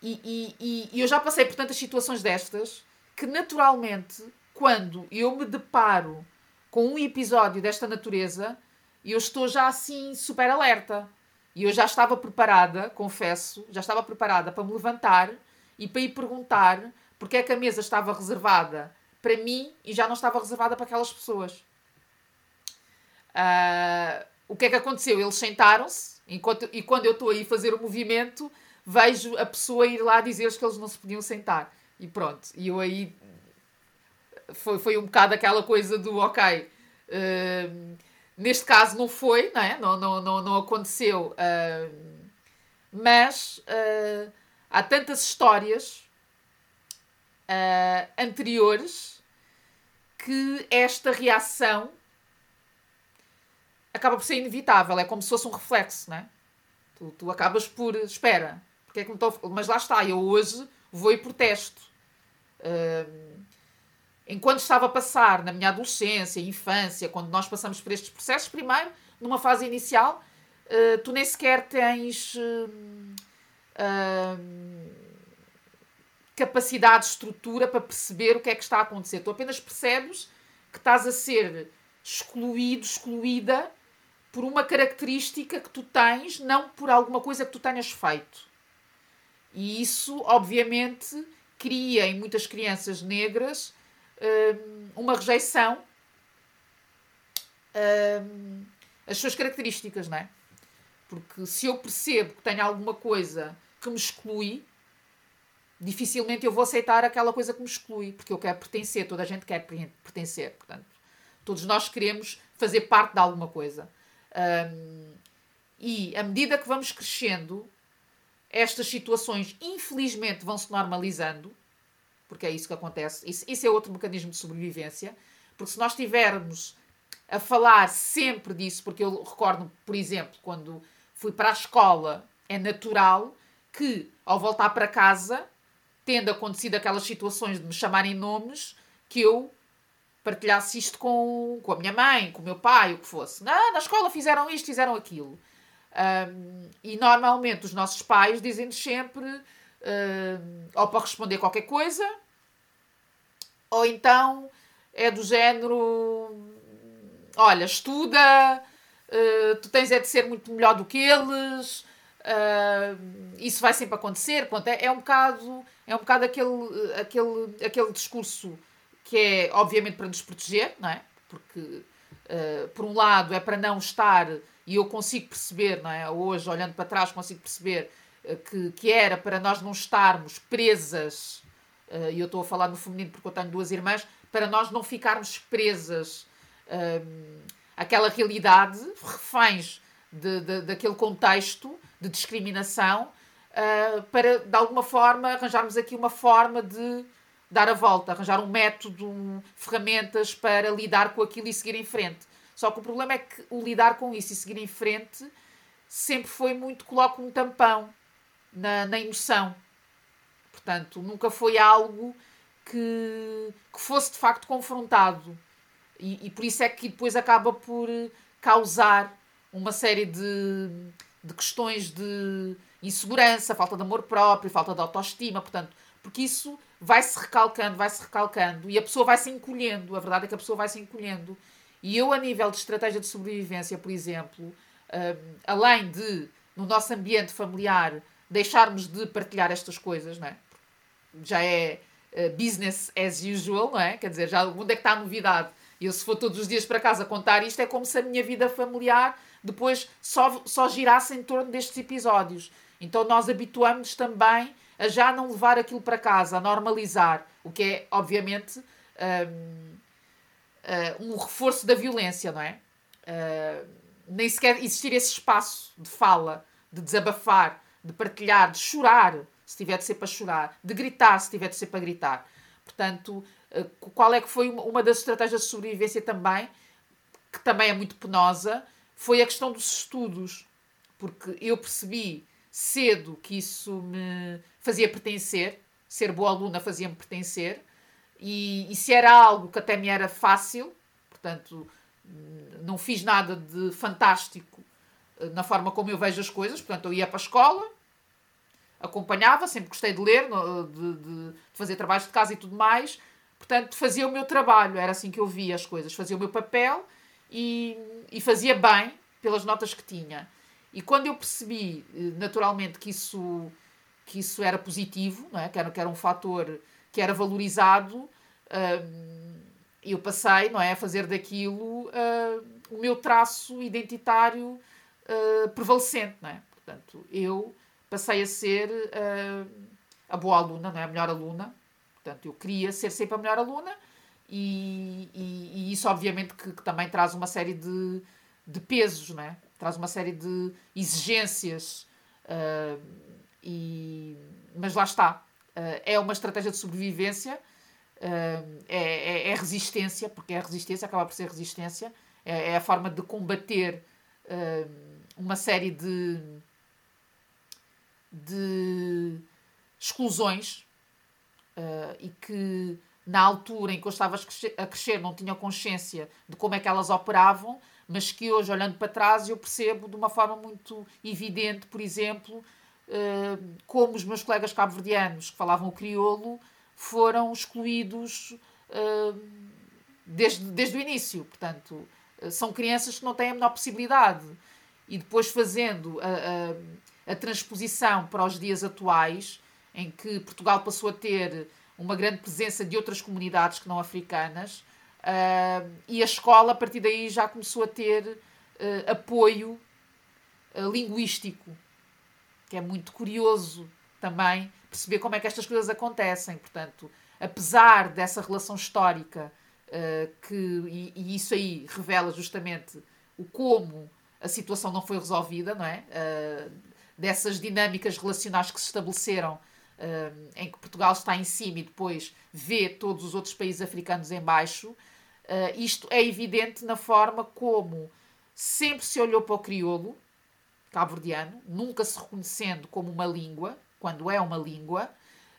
e, e, e eu já passei por tantas situações destas que naturalmente, quando eu me deparo com um episódio desta natureza, eu estou já assim super alerta. E eu já estava preparada, confesso, já estava preparada para me levantar e para ir perguntar porque é que a mesa estava reservada para mim e já não estava reservada para aquelas pessoas. Uh, o que é que aconteceu? Eles sentaram-se e quando eu estou aí a fazer o movimento, vejo a pessoa ir lá dizer-lhes que eles não se podiam sentar. E pronto. E eu aí. Foi, foi um bocado aquela coisa do ok. Uh, neste caso não foi, não, é? não, não, não, não aconteceu. Uh, mas uh, há tantas histórias anteriores que esta reação acaba por ser inevitável. É como se fosse um reflexo, não é? Tu, tu acabas por. Espera, porque é que me estou. Mas lá está, eu hoje vou e protesto. Uh, enquanto estava a passar na minha adolescência, infância, quando nós passamos por estes processos, primeiro, numa fase inicial, uh, tu nem sequer tens uh, capacidade, estrutura para perceber o que é que está a acontecer. Tu apenas percebes que estás a ser excluído, excluída por uma característica que tu tens, não por alguma coisa que tu tenhas feito. E isso, obviamente, cria em muitas crianças negras uma rejeição hum, as suas características, não é? Porque se eu percebo que tenho alguma coisa que me exclui, dificilmente eu vou aceitar aquela coisa que me exclui, porque eu quero pertencer, toda a gente quer pertencer, portanto, todos nós queremos fazer parte de alguma coisa. Um, e à medida que vamos crescendo, estas situações, infelizmente, vão se normalizando, porque é isso que acontece. Isso, isso é outro mecanismo de sobrevivência. Porque se nós estivermos a falar sempre disso, porque eu recordo, por exemplo, quando fui para a escola, é natural que, ao voltar para casa, tendo acontecido aquelas situações de me chamarem nomes, que eu partilhasse isto com, com a minha mãe, com o meu pai, o que fosse. Ah, na escola fizeram isto, fizeram aquilo. Um, e normalmente os nossos pais dizem-nos sempre um, ou para responder qualquer coisa, ou então é do género: olha, estuda, uh, tu tens é de ser muito melhor do que eles. Uh, isso vai sempre acontecer. Pronto, é, é um bocado, é um bocado aquele, aquele, aquele discurso que é obviamente para nos proteger, não é? Porque uh, por um lado é para não estar e eu consigo perceber, não é? Hoje, olhando para trás, consigo perceber que, que era para nós não estarmos presas, e eu estou a falar no feminino porque eu tenho duas irmãs, para nós não ficarmos presas uh, àquela realidade, reféns de, de, daquele contexto de discriminação, uh, para de alguma forma arranjarmos aqui uma forma de dar a volta, arranjar um método, ferramentas para lidar com aquilo e seguir em frente. Só que o problema é que o lidar com isso e seguir em frente sempre foi muito coloco um tampão na, na emoção. Portanto, nunca foi algo que, que fosse de facto confrontado. E, e, por isso é que depois acaba por causar uma série de, de questões de insegurança, falta de amor próprio, falta de autoestima, portanto, porque isso vai-se recalcando, vai-se recalcando e a pessoa vai se encolhendo. A verdade é que a pessoa vai se encolhendo. E eu, a nível de estratégia de sobrevivência, por exemplo, um, além de, no nosso ambiente familiar, deixarmos de partilhar estas coisas, não é? Já é uh, business as usual, não é? Quer dizer, já onde é que está a novidade? Eu, se for todos os dias para casa contar isto, é como se a minha vida familiar depois só, só girasse em torno destes episódios. Então nós habituamos também a já não levar aquilo para casa, a normalizar, o que é, obviamente, um, uh, um reforço da violência, não é? Uh, nem sequer existir esse espaço de fala, de desabafar, de partilhar, de chorar, se tiver de ser para chorar, de gritar, se tiver de ser para gritar. Portanto, qual é que foi uma das estratégias de sobrevivência também, que também é muito penosa, foi a questão dos estudos. Porque eu percebi cedo que isso me fazia pertencer, ser boa aluna fazia-me pertencer, e, e se era algo que até me era fácil, portanto, não fiz nada de fantástico eh, na forma como eu vejo as coisas, portanto, eu ia para a escola, acompanhava, sempre gostei de ler, de, de, fazer trabalhos de casa e tudo mais, portanto, fazia o meu trabalho, era assim que eu via as coisas, fazia o meu papel e, e fazia bem pelas notas que tinha. E quando eu percebi, eh, naturalmente, que isso, que isso era positivo, não é? que, era, que era um fator que era valorizado, hum, eu passei não é, a fazer daquilo uh, o meu traço identitário uh, prevalecente. Não é? Portanto, eu passei a ser uh, a boa aluna, não é? a melhor aluna. Portanto, eu queria ser sempre a melhor aluna e, e, e isso, obviamente, que, que, também traz uma série de, de pesos, não é? traz uma série de exigências. e, mas lá está. é uma estratégia de sobrevivência é, é, é, resistência, porque é resistência, acaba por ser resistência, é, é a forma de combater uma série de, de exclusões uh, e que na altura em que eu estava a crescer não tinha consciência de como é que elas operavam, mas que hoje, olhando para trás, eu percebo de uma forma muito evidente, por exemplo, uh, como os meus colegas cabo-verdianos que falavam o crioulo foram excluídos uh, desde, desde o início. Portanto, são crianças que não têm a menor possibilidade. E depois fazendo a, a, transposição para os dias atuais, em que Portugal passou a ter uma grande presença de outras comunidades que não africanas, uh, e a escola, a partir daí, já começou a ter apoio linguístico, que é muito curioso também perceber como é que estas coisas acontecem. Portanto, apesar dessa relação histórica, uh, que, e, e, isso aí revela justamente o como a situação não foi resolvida, não é? Uh, dessas dinâmicas relacionais que se estabeleceram, uh, em que Portugal está em cima e depois vê todos os outros países africanos em baixo. isto é evidente na forma como sempre se olhou para o crioulo cabo-verdiano, nunca se reconhecendo como uma língua, quando é uma língua,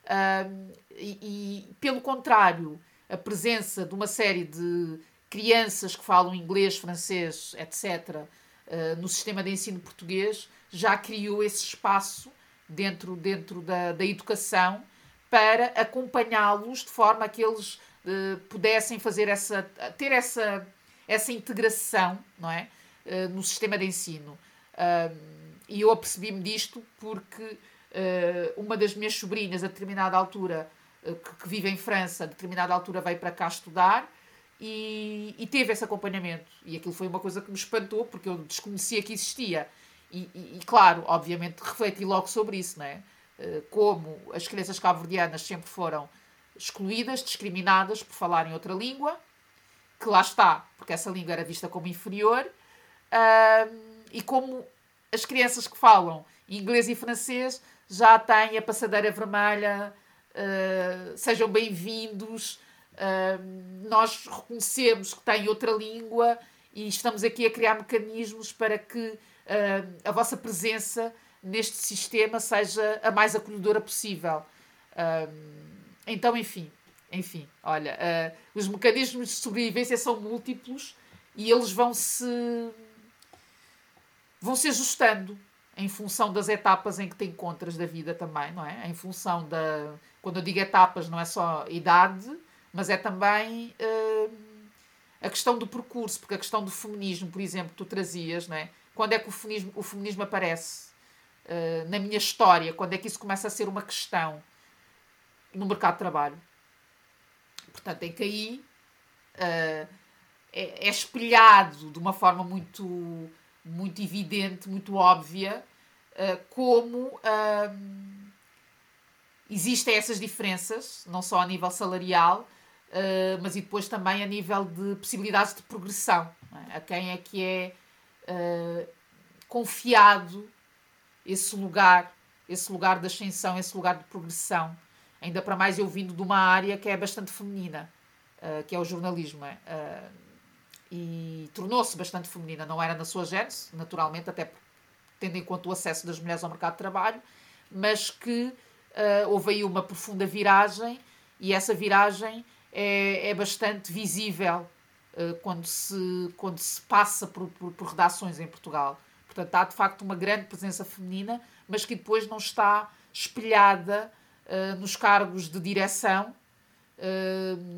uh, e, e, pelo contrário, a presença de uma série de crianças que falam inglês, francês, etc., uh, no sistema de ensino português já criou esse espaço dentro, dentro da, da educação para acompanhá-los de forma que eles uh, pudessem fazer essa, ter essa, essa integração não é? Uh, no sistema de ensino. Uh, e eu apercebi-me disto porque Uh, uma das minhas sobrinhas, a determinada altura, que, que, vive em França, a determinada altura veio para cá estudar e, e, teve esse acompanhamento. E aquilo foi uma coisa que me espantou, porque eu desconhecia que existia. E, e, claro, obviamente, refleti logo sobre isso, não é? Uh, como as crianças cabo-verdianas sempre foram excluídas, discriminadas por falarem outra língua, que lá está, porque essa língua era vista como inferior, e como as crianças que falam inglês e francês já tem a passadeira vermelha, uh, sejam bem-vindos. Uh, nós reconhecemos que tem outra língua e estamos aqui a criar mecanismos para que uh, a vossa presença neste sistema seja a mais acolhedora possível. então, enfim, enfim, olha, os mecanismos de sobrevivência são múltiplos e eles vão se vão se ajustando em função das etapas em que te encontras da vida também, não é? Em função da. Quando eu digo etapas, não é só idade, mas é também uh, a questão do percurso, porque a questão do feminismo, por exemplo, que tu trazias, não é? Quando é que o feminismo, o feminismo aparece uh, na minha história? Quando é que isso começa a ser uma questão no mercado de trabalho? Portanto, em que aí uh, é, é espelhado de uma forma muito muito evidente, muito óbvia, uh, como existem essas diferenças, não só a nível salarial, mas e depois também a nível de possibilidades de progressão. É? A quem é que é confiado esse lugar, esse lugar de ascensão, esse lugar de progressão. Ainda para mais eu vindo de uma área que é bastante feminina. uh, que é o jornalismo. Uh, e tornou-se bastante feminina. Não era na sua gênese, naturalmente, até tendo em conta o acesso das mulheres ao mercado de trabalho, mas que houve aí uma profunda viragem e essa viragem é, é bastante visível quando, se, quando se passa por, por, por, redações em Portugal. Portanto, há de facto uma grande presença feminina, mas que depois não está espelhada uh, nos cargos de direção,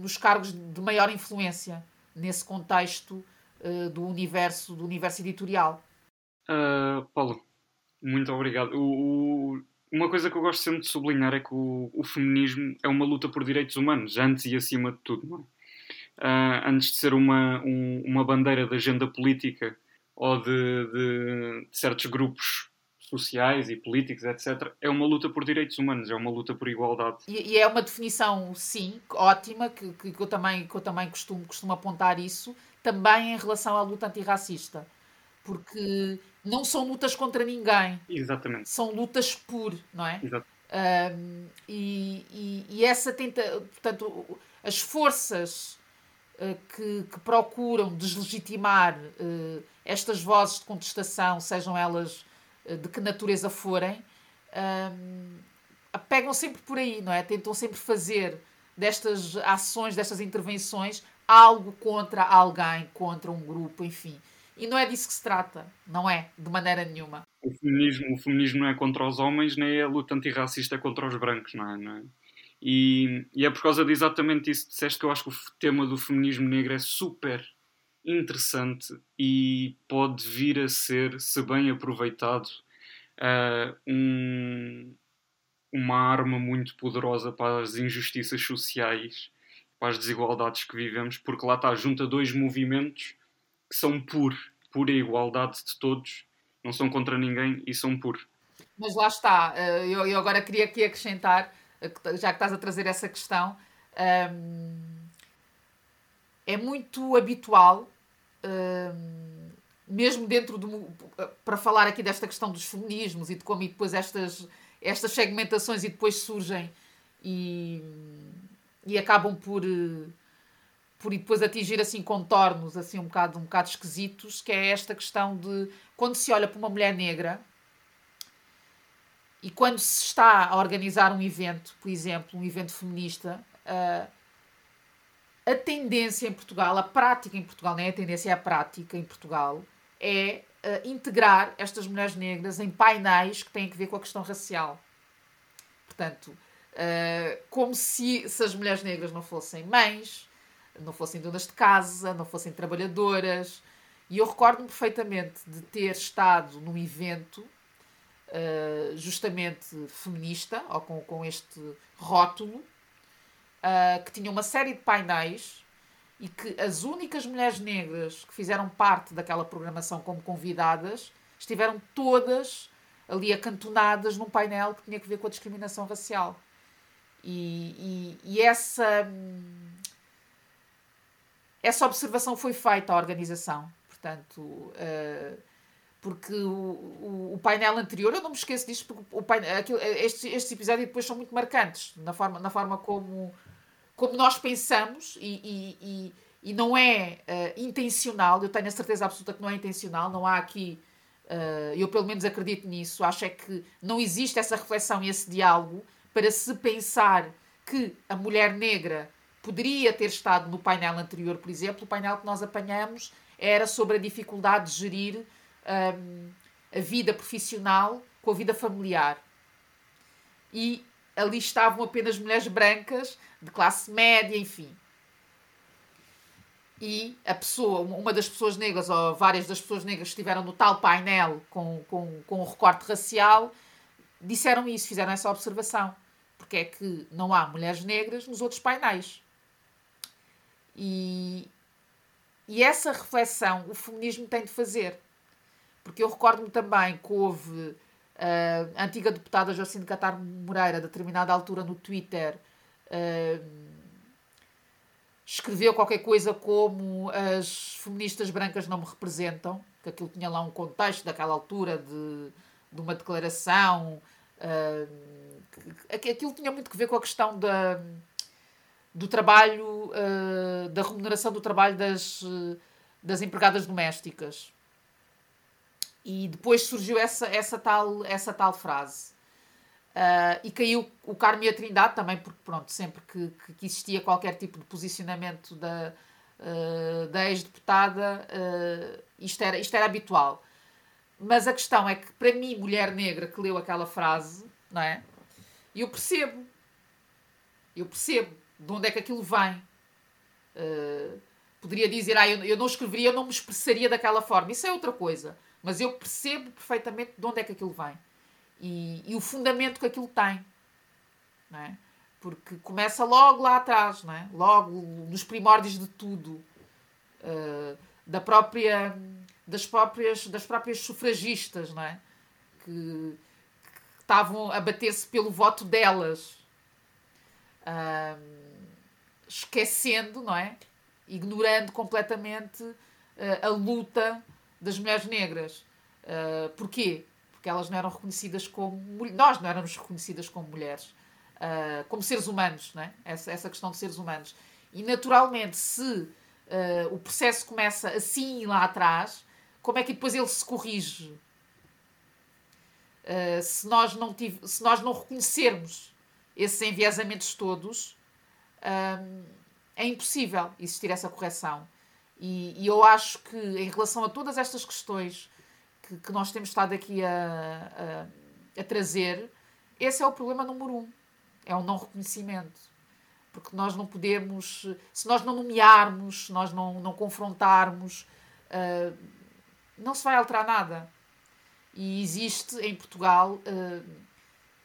nos cargos de maior influência nesse contexto do universo do universo editorial. Uh, Paulo, muito obrigado. O, o, uma coisa que eu gosto sempre de sublinhar é que o, o, feminismo é uma luta por direitos humanos, antes e acima de tudo. Não é? Uh, antes de ser uma, um, uma bandeira de agenda política ou de, de, de, certos grupos sociais e políticos, etc., é uma luta por direitos humanos, é uma luta por igualdade. E, e é uma definição, sim, ótima, que, que, eu também, que eu também costumo, costumo apontar isso, também em relação à luta antirracista. Porque não são lutas contra ninguém. Exatamente. São lutas por, não é? Exato. Um, e, e, e, essa tenta, portanto, as forças que, que, procuram deslegitimar uh, estas vozes de contestação, sejam elas uh, de que natureza forem, um, pegam sempre por aí, não é? Tentam sempre fazer destas ações, destas intervenções, algo contra alguém, contra um grupo, enfim. E não é disso que se trata, não é, de maneira nenhuma. O feminismo, o feminismo não é contra os homens, nem a luta antirracista é contra os brancos, não é? Não é? E, e, é por causa de exatamente isso que disseste que eu acho que o tema do feminismo negro é super interessante e pode vir a ser, se bem aproveitado, uh, um, uma arma muito poderosa para as injustiças sociais, para as desigualdades que vivemos, porque lá está, junta dois movimentos que são por pura igualdade de todos, não são contra ninguém e são por. Mas lá está, eh, eu, agora queria aqui acrescentar, já que estás a trazer essa questão, ehm, é muito habitual, ehm, mesmo dentro do. para falar aqui desta questão dos feminismos e de como e depois estas, estas segmentações e depois surgem e, e acabam por por depois atingir assim contornos assim um bocado, um bocado esquisitos, que é esta questão de quando se olha para uma mulher negra e quando se está a organizar um evento, por exemplo, um evento feminista, uh, a tendência em Portugal, a prática em Portugal, não é a tendência, é a prática em Portugal, é uh, integrar estas mulheres negras em painéis que têm a ver com a questão racial. Portanto, uh, como se, se as mulheres negras não fossem mães, não fossem donas de casa, não fossem trabalhadoras. E eu recordo-me perfeitamente de ter estado num evento uh, justamente feminista, ou com, com este rótulo, uh, que tinha uma série de painéis e que as únicas mulheres negras que fizeram parte daquela programação como convidadas estiveram todas ali acantonadas num painel que tinha a ver com a discriminação racial. E, e, e essa essa observação foi feita à organização. Portanto, uh, porque o, o, o, painel anterior, eu não me esqueço disto, porque o painel, aquilo, estes, estes episódios depois são muito marcantes na forma, na forma como, como nós pensamos e, e, e, e não é uh, intencional. Eu tenho a certeza absoluta que não é intencional, não há aqui. Uh, eu pelo menos acredito nisso. Acho é que não existe essa reflexão e esse diálogo para se pensar que a mulher negra poderia ter estado no painel anterior, por exemplo, o painel que nós apanhamos era sobre a dificuldade de gerir um, a vida profissional com a vida familiar. E ali estavam apenas mulheres brancas, de classe média, enfim. E a pessoa, uma das pessoas negras, ou várias das pessoas negras que estiveram no tal painel com, com, com o recorte racial, disseram isso, fizeram essa observação. Porque é que não há mulheres negras nos outros painéis. E, e essa reflexão o feminismo tem de fazer. Porque eu recordo-me também que houve uh, a antiga deputada Jocinda Catar Moreira, a determinada altura no Twitter, uh, escreveu qualquer coisa como as feministas brancas não me representam, que aquilo tinha lá um contexto daquela altura de, de uma declaração. Que, aquilo tinha muito que ver com a questão da do trabalho, da remuneração do trabalho das, das empregadas domésticas. E depois surgiu essa, essa, tal, essa tal frase. Uh, e caiu o Carmo e a Trindade também, porque pronto, sempre que, que existia qualquer tipo de posicionamento da, uh, da ex-deputada, uh, isto, era, isto era habitual. Mas a questão é que, para mim, mulher negra que leu aquela frase, não é? Eu percebo. Eu percebo de onde é que aquilo vem. Uh, poderia dizer, ah, eu, eu não escreveria, eu não me expressaria daquela forma. Isso é outra coisa. Mas eu percebo perfeitamente de onde é que aquilo vem. E, e o fundamento que aquilo tem. Não é? Porque começa logo lá atrás, não é? logo nos primórdios de tudo. Uh, da própria, das, próprias, das próprias sufragistas, não é? que, estavam a bater-se pelo voto delas. Uh, esquecendo, não é? Ignorando completamente uh, a luta das mulheres negras. Uh, porquê? Porque elas não eram reconhecidas como. Nós não éramos reconhecidas como mulheres, uh, como seres humanos, não é? Essa, essa questão de seres humanos. E naturalmente, se o processo começa assim lá atrás, como é que depois ele se corrige? se, nós não tive, se nós não reconhecermos esses enviesamentos todos, é impossível existir essa correção. E, e, eu acho que, em relação a todas estas questões que, que nós temos estado aqui a, a, a, trazer, esse é o problema número um: é o não reconhecimento. Porque nós não podemos, se nós não nomearmos, se nós não, não confrontarmos, uh, não se vai alterar nada. E existe em Portugal uh,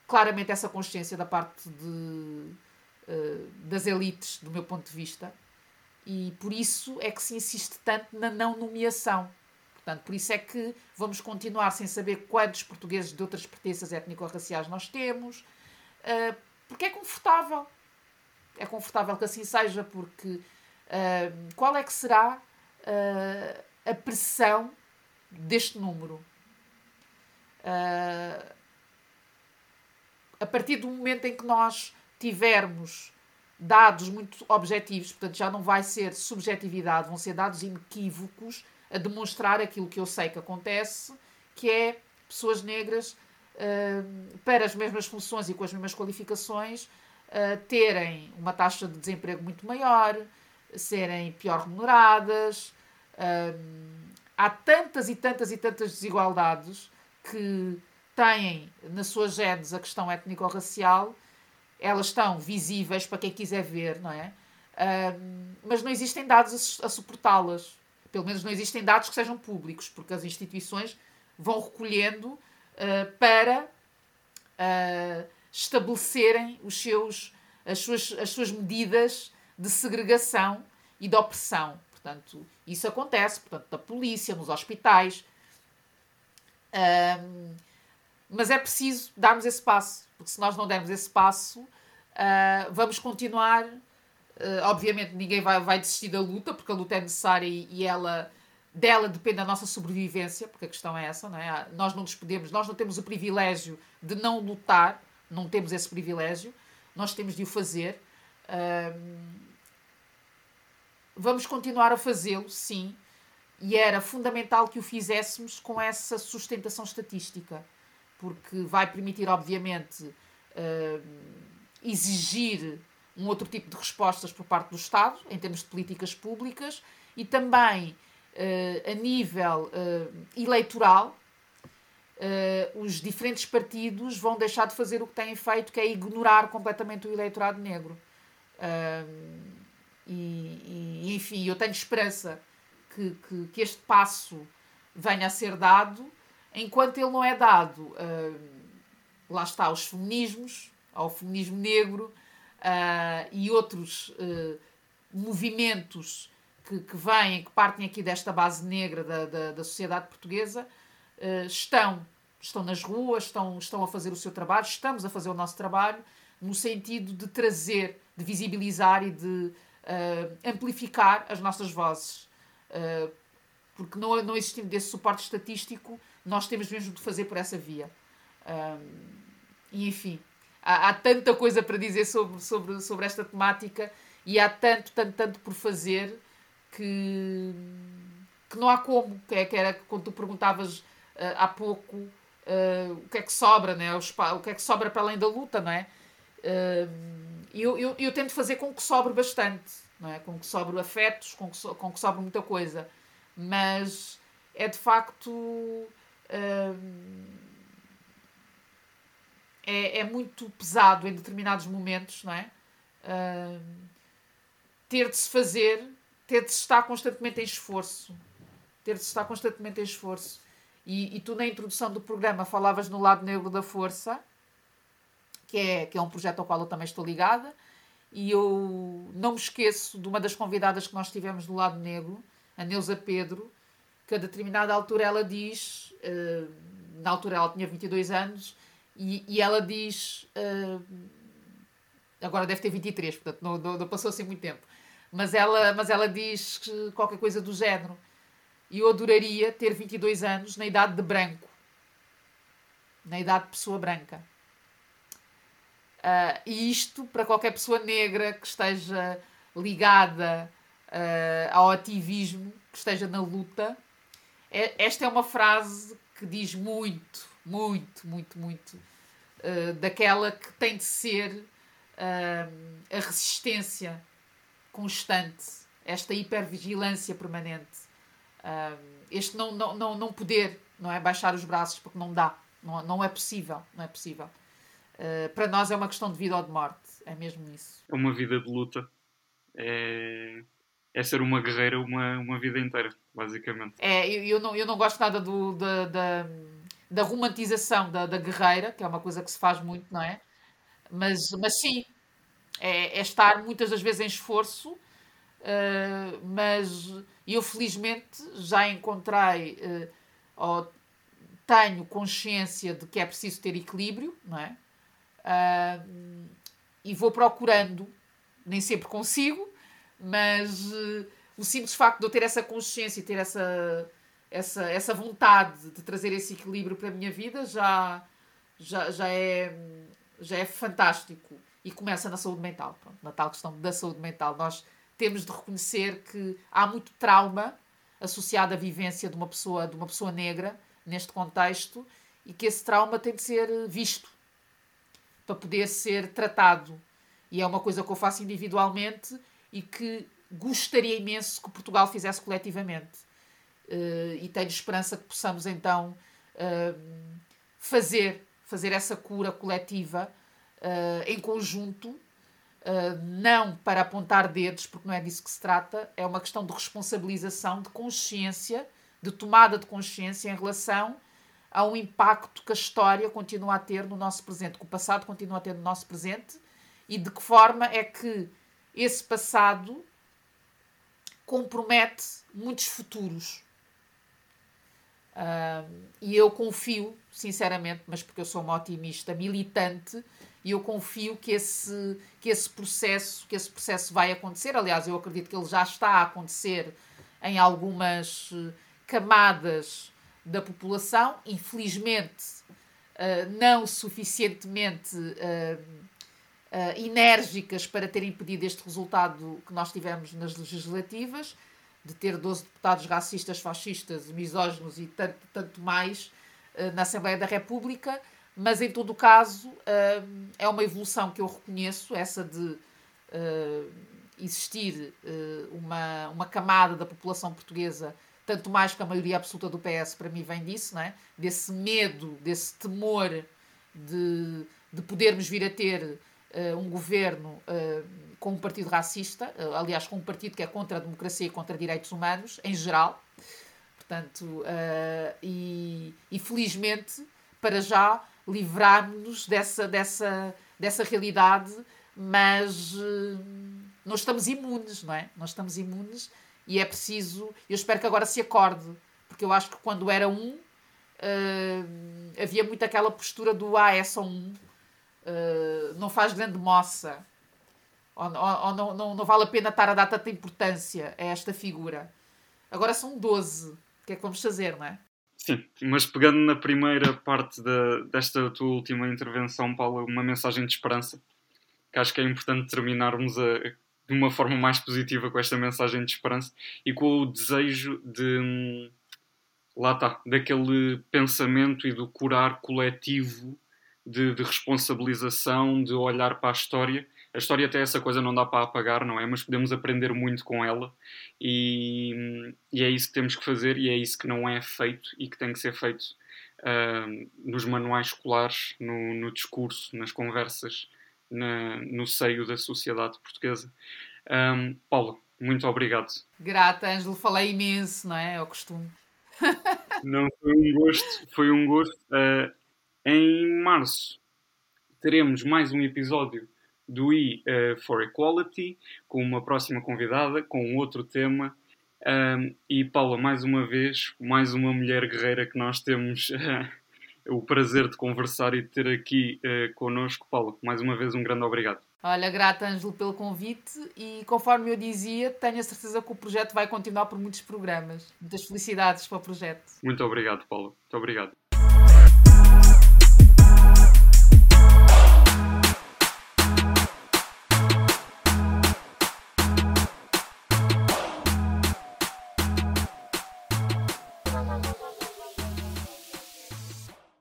claramente essa consciência da parte de eh, das elites, do meu ponto de vista, e por isso é que se insiste tanto na não nomeação. Portanto, por isso é que vamos continuar sem saber quantos portugueses de outras pertenças étnico-raciais nós temos, uh, porque é confortável. É confortável que assim seja, porque uh, qual é que será uh, a pressão deste número? a partir do momento em que nós tivermos dados muito objetivos, portanto já não vai ser subjetividade, vão ser dados inequívocos a demonstrar aquilo que eu sei que acontece, que é pessoas negras uh, para as mesmas funções e com as mesmas qualificações uh, terem uma taxa de desemprego muito maior, serem pior remuneradas. Uh, há tantas e tantas e tantas desigualdades que têm na sua genes a questão étnico-racial elas estão visíveis para quem quiser ver, não é? Mas não existem dados a, a suportá-las. Pelo menos não existem dados que sejam públicos, porque as instituições vão recolhendo uh, para uh, estabelecerem os seus, as, suas, as suas medidas de segregação e de opressão. Portanto, isso acontece, portanto, da polícia, nos hospitais. mas é preciso darmos esse passo porque se nós não dermos esse passo, uh, vamos continuar. Uh, obviamente, ninguém vai, vai desistir da luta, porque a luta é necessária e, e, ela, dela depende a nossa sobrevivência, porque a questão é essa, não é? Nós não nos podemos, nós não temos o privilégio de não lutar, não temos esse privilégio, nós temos de o fazer. Vamos continuar a fazê-lo, sim, e era fundamental que o fizéssemos com essa sustentação estatística porque vai permitir, obviamente, uh, exigir um outro tipo de respostas por parte do Estado, em termos de políticas públicas, e também uh, a nível uh, eleitoral, os diferentes partidos vão deixar de fazer o que têm feito, que é ignorar completamente o eleitorado negro. E, e, enfim, eu tenho esperança que, que, que este passo venha a ser dado enquanto ele não é dado, uh, lá está, aos feminismos, ao feminismo negro uh, e outros uh, movimentos que, que vêm, que partem aqui desta base negra da, da, da sociedade portuguesa, estão, estão nas ruas, estão, estão a fazer o seu trabalho, estamos a fazer o nosso trabalho, no sentido de trazer, de visibilizar e de amplificar as nossas vozes. porque não, não existindo desse suporte estatístico, nós temos mesmo de fazer por essa via. E enfim, há, há, tanta coisa para dizer sobre, sobre, sobre esta temática e há tanto, tanto, tanto por fazer que, que não há como. Que, é, que era quando tu perguntavas uh, há pouco uh, o que é que sobra, né? o, o que é que sobra para além da luta, não é? Uh, eu, eu, eu tento fazer com que sobre bastante, não é? com que sobre afetos, com que, so, com que sobre muita coisa, mas é de facto. É, é muito pesado em determinados momentos, não é? ter de se fazer, ter de se estar constantemente em esforço. Ter de se estar constantemente em esforço. E, e tu, na introdução do programa, falavas no lado negro da força, que é, que é um projeto ao qual eu também estou ligada. E eu não me esqueço de uma das convidadas que nós tivemos do lado negro, a Neuza Pedro, que a determinada altura ela diz, uh, na altura ela tinha 22 anos, e, e ela diz, uh, agora deve ter 23, portanto não, não, não passou assim muito tempo, mas ela, mas ela diz qualquer coisa do género. E eu adoraria ter 22 anos na idade de branco. Na idade de pessoa branca. Uh, e isto, para qualquer pessoa negra que esteja ligada uh, ao ativismo, que esteja na luta, esta é uma frase que diz muito, muito, muito, muito uh, daquela que tem de ser a resistência constante, esta hipervigilância permanente, este não, não, não, não poder não é baixar os braços porque não dá, não, não é possível, não é possível. Uh, para nós é uma questão de vida ou de morte, é mesmo isso. É uma vida de luta, é, é ser uma guerreira uma, uma vida inteira, basicamente. É, eu, eu, não, eu não gosto nada do, da, da, da romantização da, da guerreira, que é uma coisa que se faz muito, não é? Mas, mas sim, é, é estar muitas das vezes em esforço, uh, mas eu felizmente já encontrei, uh, ou tenho consciência de que é preciso ter equilíbrio, não é? Uh, e vou procurando, nem sempre consigo, mas uh, o simples facto de eu ter essa consciência e ter essa, essa, essa vontade de trazer esse equilíbrio para a minha vida já, já, já, é, já é fantástico e começa na saúde mental, pronto, na tal questão da saúde mental. Nós temos de reconhecer que há muito trauma associado à vivência de uma pessoa, de uma pessoa negra neste contexto e que esse trauma tem de ser visto para poder ser tratado. E é uma coisa que eu faço individualmente e que gostaria imenso que Portugal fizesse coletivamente. Uh, e tenho esperança que possamos então uh, fazer, fazer essa cura coletiva uh, em conjunto, não para apontar dedos, porque não é disso que se trata, é uma questão de responsabilização, de consciência, de tomada de consciência em relação ao impacto que a história continua a ter no nosso presente, que o passado continua a ter no nosso presente e de que forma é que esse passado compromete muitos futuros. Uh, e eu confio, sinceramente, mas porque eu sou uma otimista militante, e eu confio que esse, que esse processo que esse processo vai acontecer. Aliás, eu acredito que ele já está a acontecer em algumas eh, camadas da população, infelizmente eh, não suficientemente eh, enérgicas para ter impedido este resultado que nós tivemos nas legislativas, de ter 12 deputados racistas, fascistas, misóginos e tanto, tanto mais na Assembleia da República mas em todo o caso uh, é uma evolução que eu reconheço, essa de uh, existir uh, uma, uma camada da população portuguesa, tanto mais que a maioria absoluta do PS para mim vem disso, não é? desse medo, desse temor de, de podermos vir a ter um governo com um partido racista, aliás, com um partido que é contra a democracia e contra direitos humanos, em geral. Portanto, e, e felizmente, para já, livrarmos-nos dessa, dessa, dessa realidade, mas uh, estamos imunes, não é? Não estamos imunes e é preciso. Eu espero que agora se acorde, porque eu acho que quando era um, uh, havia muito aquela postura do ah, é só um, uh, não faz grande moça, ou, ou, ou não, não, não, vale a pena estar a dar tanta importância a esta figura. Agora são 12. O que é que vamos fazer, não é? Sim, mas pegando na primeira parte de, desta tua última intervenção, Paula, uma mensagem de esperança, que acho que é importante terminarmos a, de uma forma mais positiva com esta mensagem de esperança e com o desejo de hum, lá está, daquele pensamento e do curar coletivo de, de, responsabilização, de olhar para a história. A história até essa coisa não dá para apagar, não é? Mas podemos aprender muito com ela e, e é isso que temos que fazer e é isso que não é feito e que tem que ser feito uh, nos manuais escolares, no, no discurso, nas conversas, na, no seio da sociedade portuguesa. Um, Paula, muito obrigado. Grata, Ângelo, falei imenso, não é? É o costume. Não, foi um gosto, foi um gosto. Uh, em março teremos mais um episódio do E uh, for Equality, com uma próxima convidada, com outro tema. Um, e Paula, mais uma vez, mais uma mulher guerreira que nós temos uh, o prazer de conversar e de ter aqui uh, connosco. Paula, mais uma vez um grande obrigado. Olha, grata Ângelo pelo convite e conforme eu dizia, tenho a certeza que o projeto vai continuar por muitos programas. Muitas felicidades para o projeto. Muito obrigado, Paula. Muito obrigado.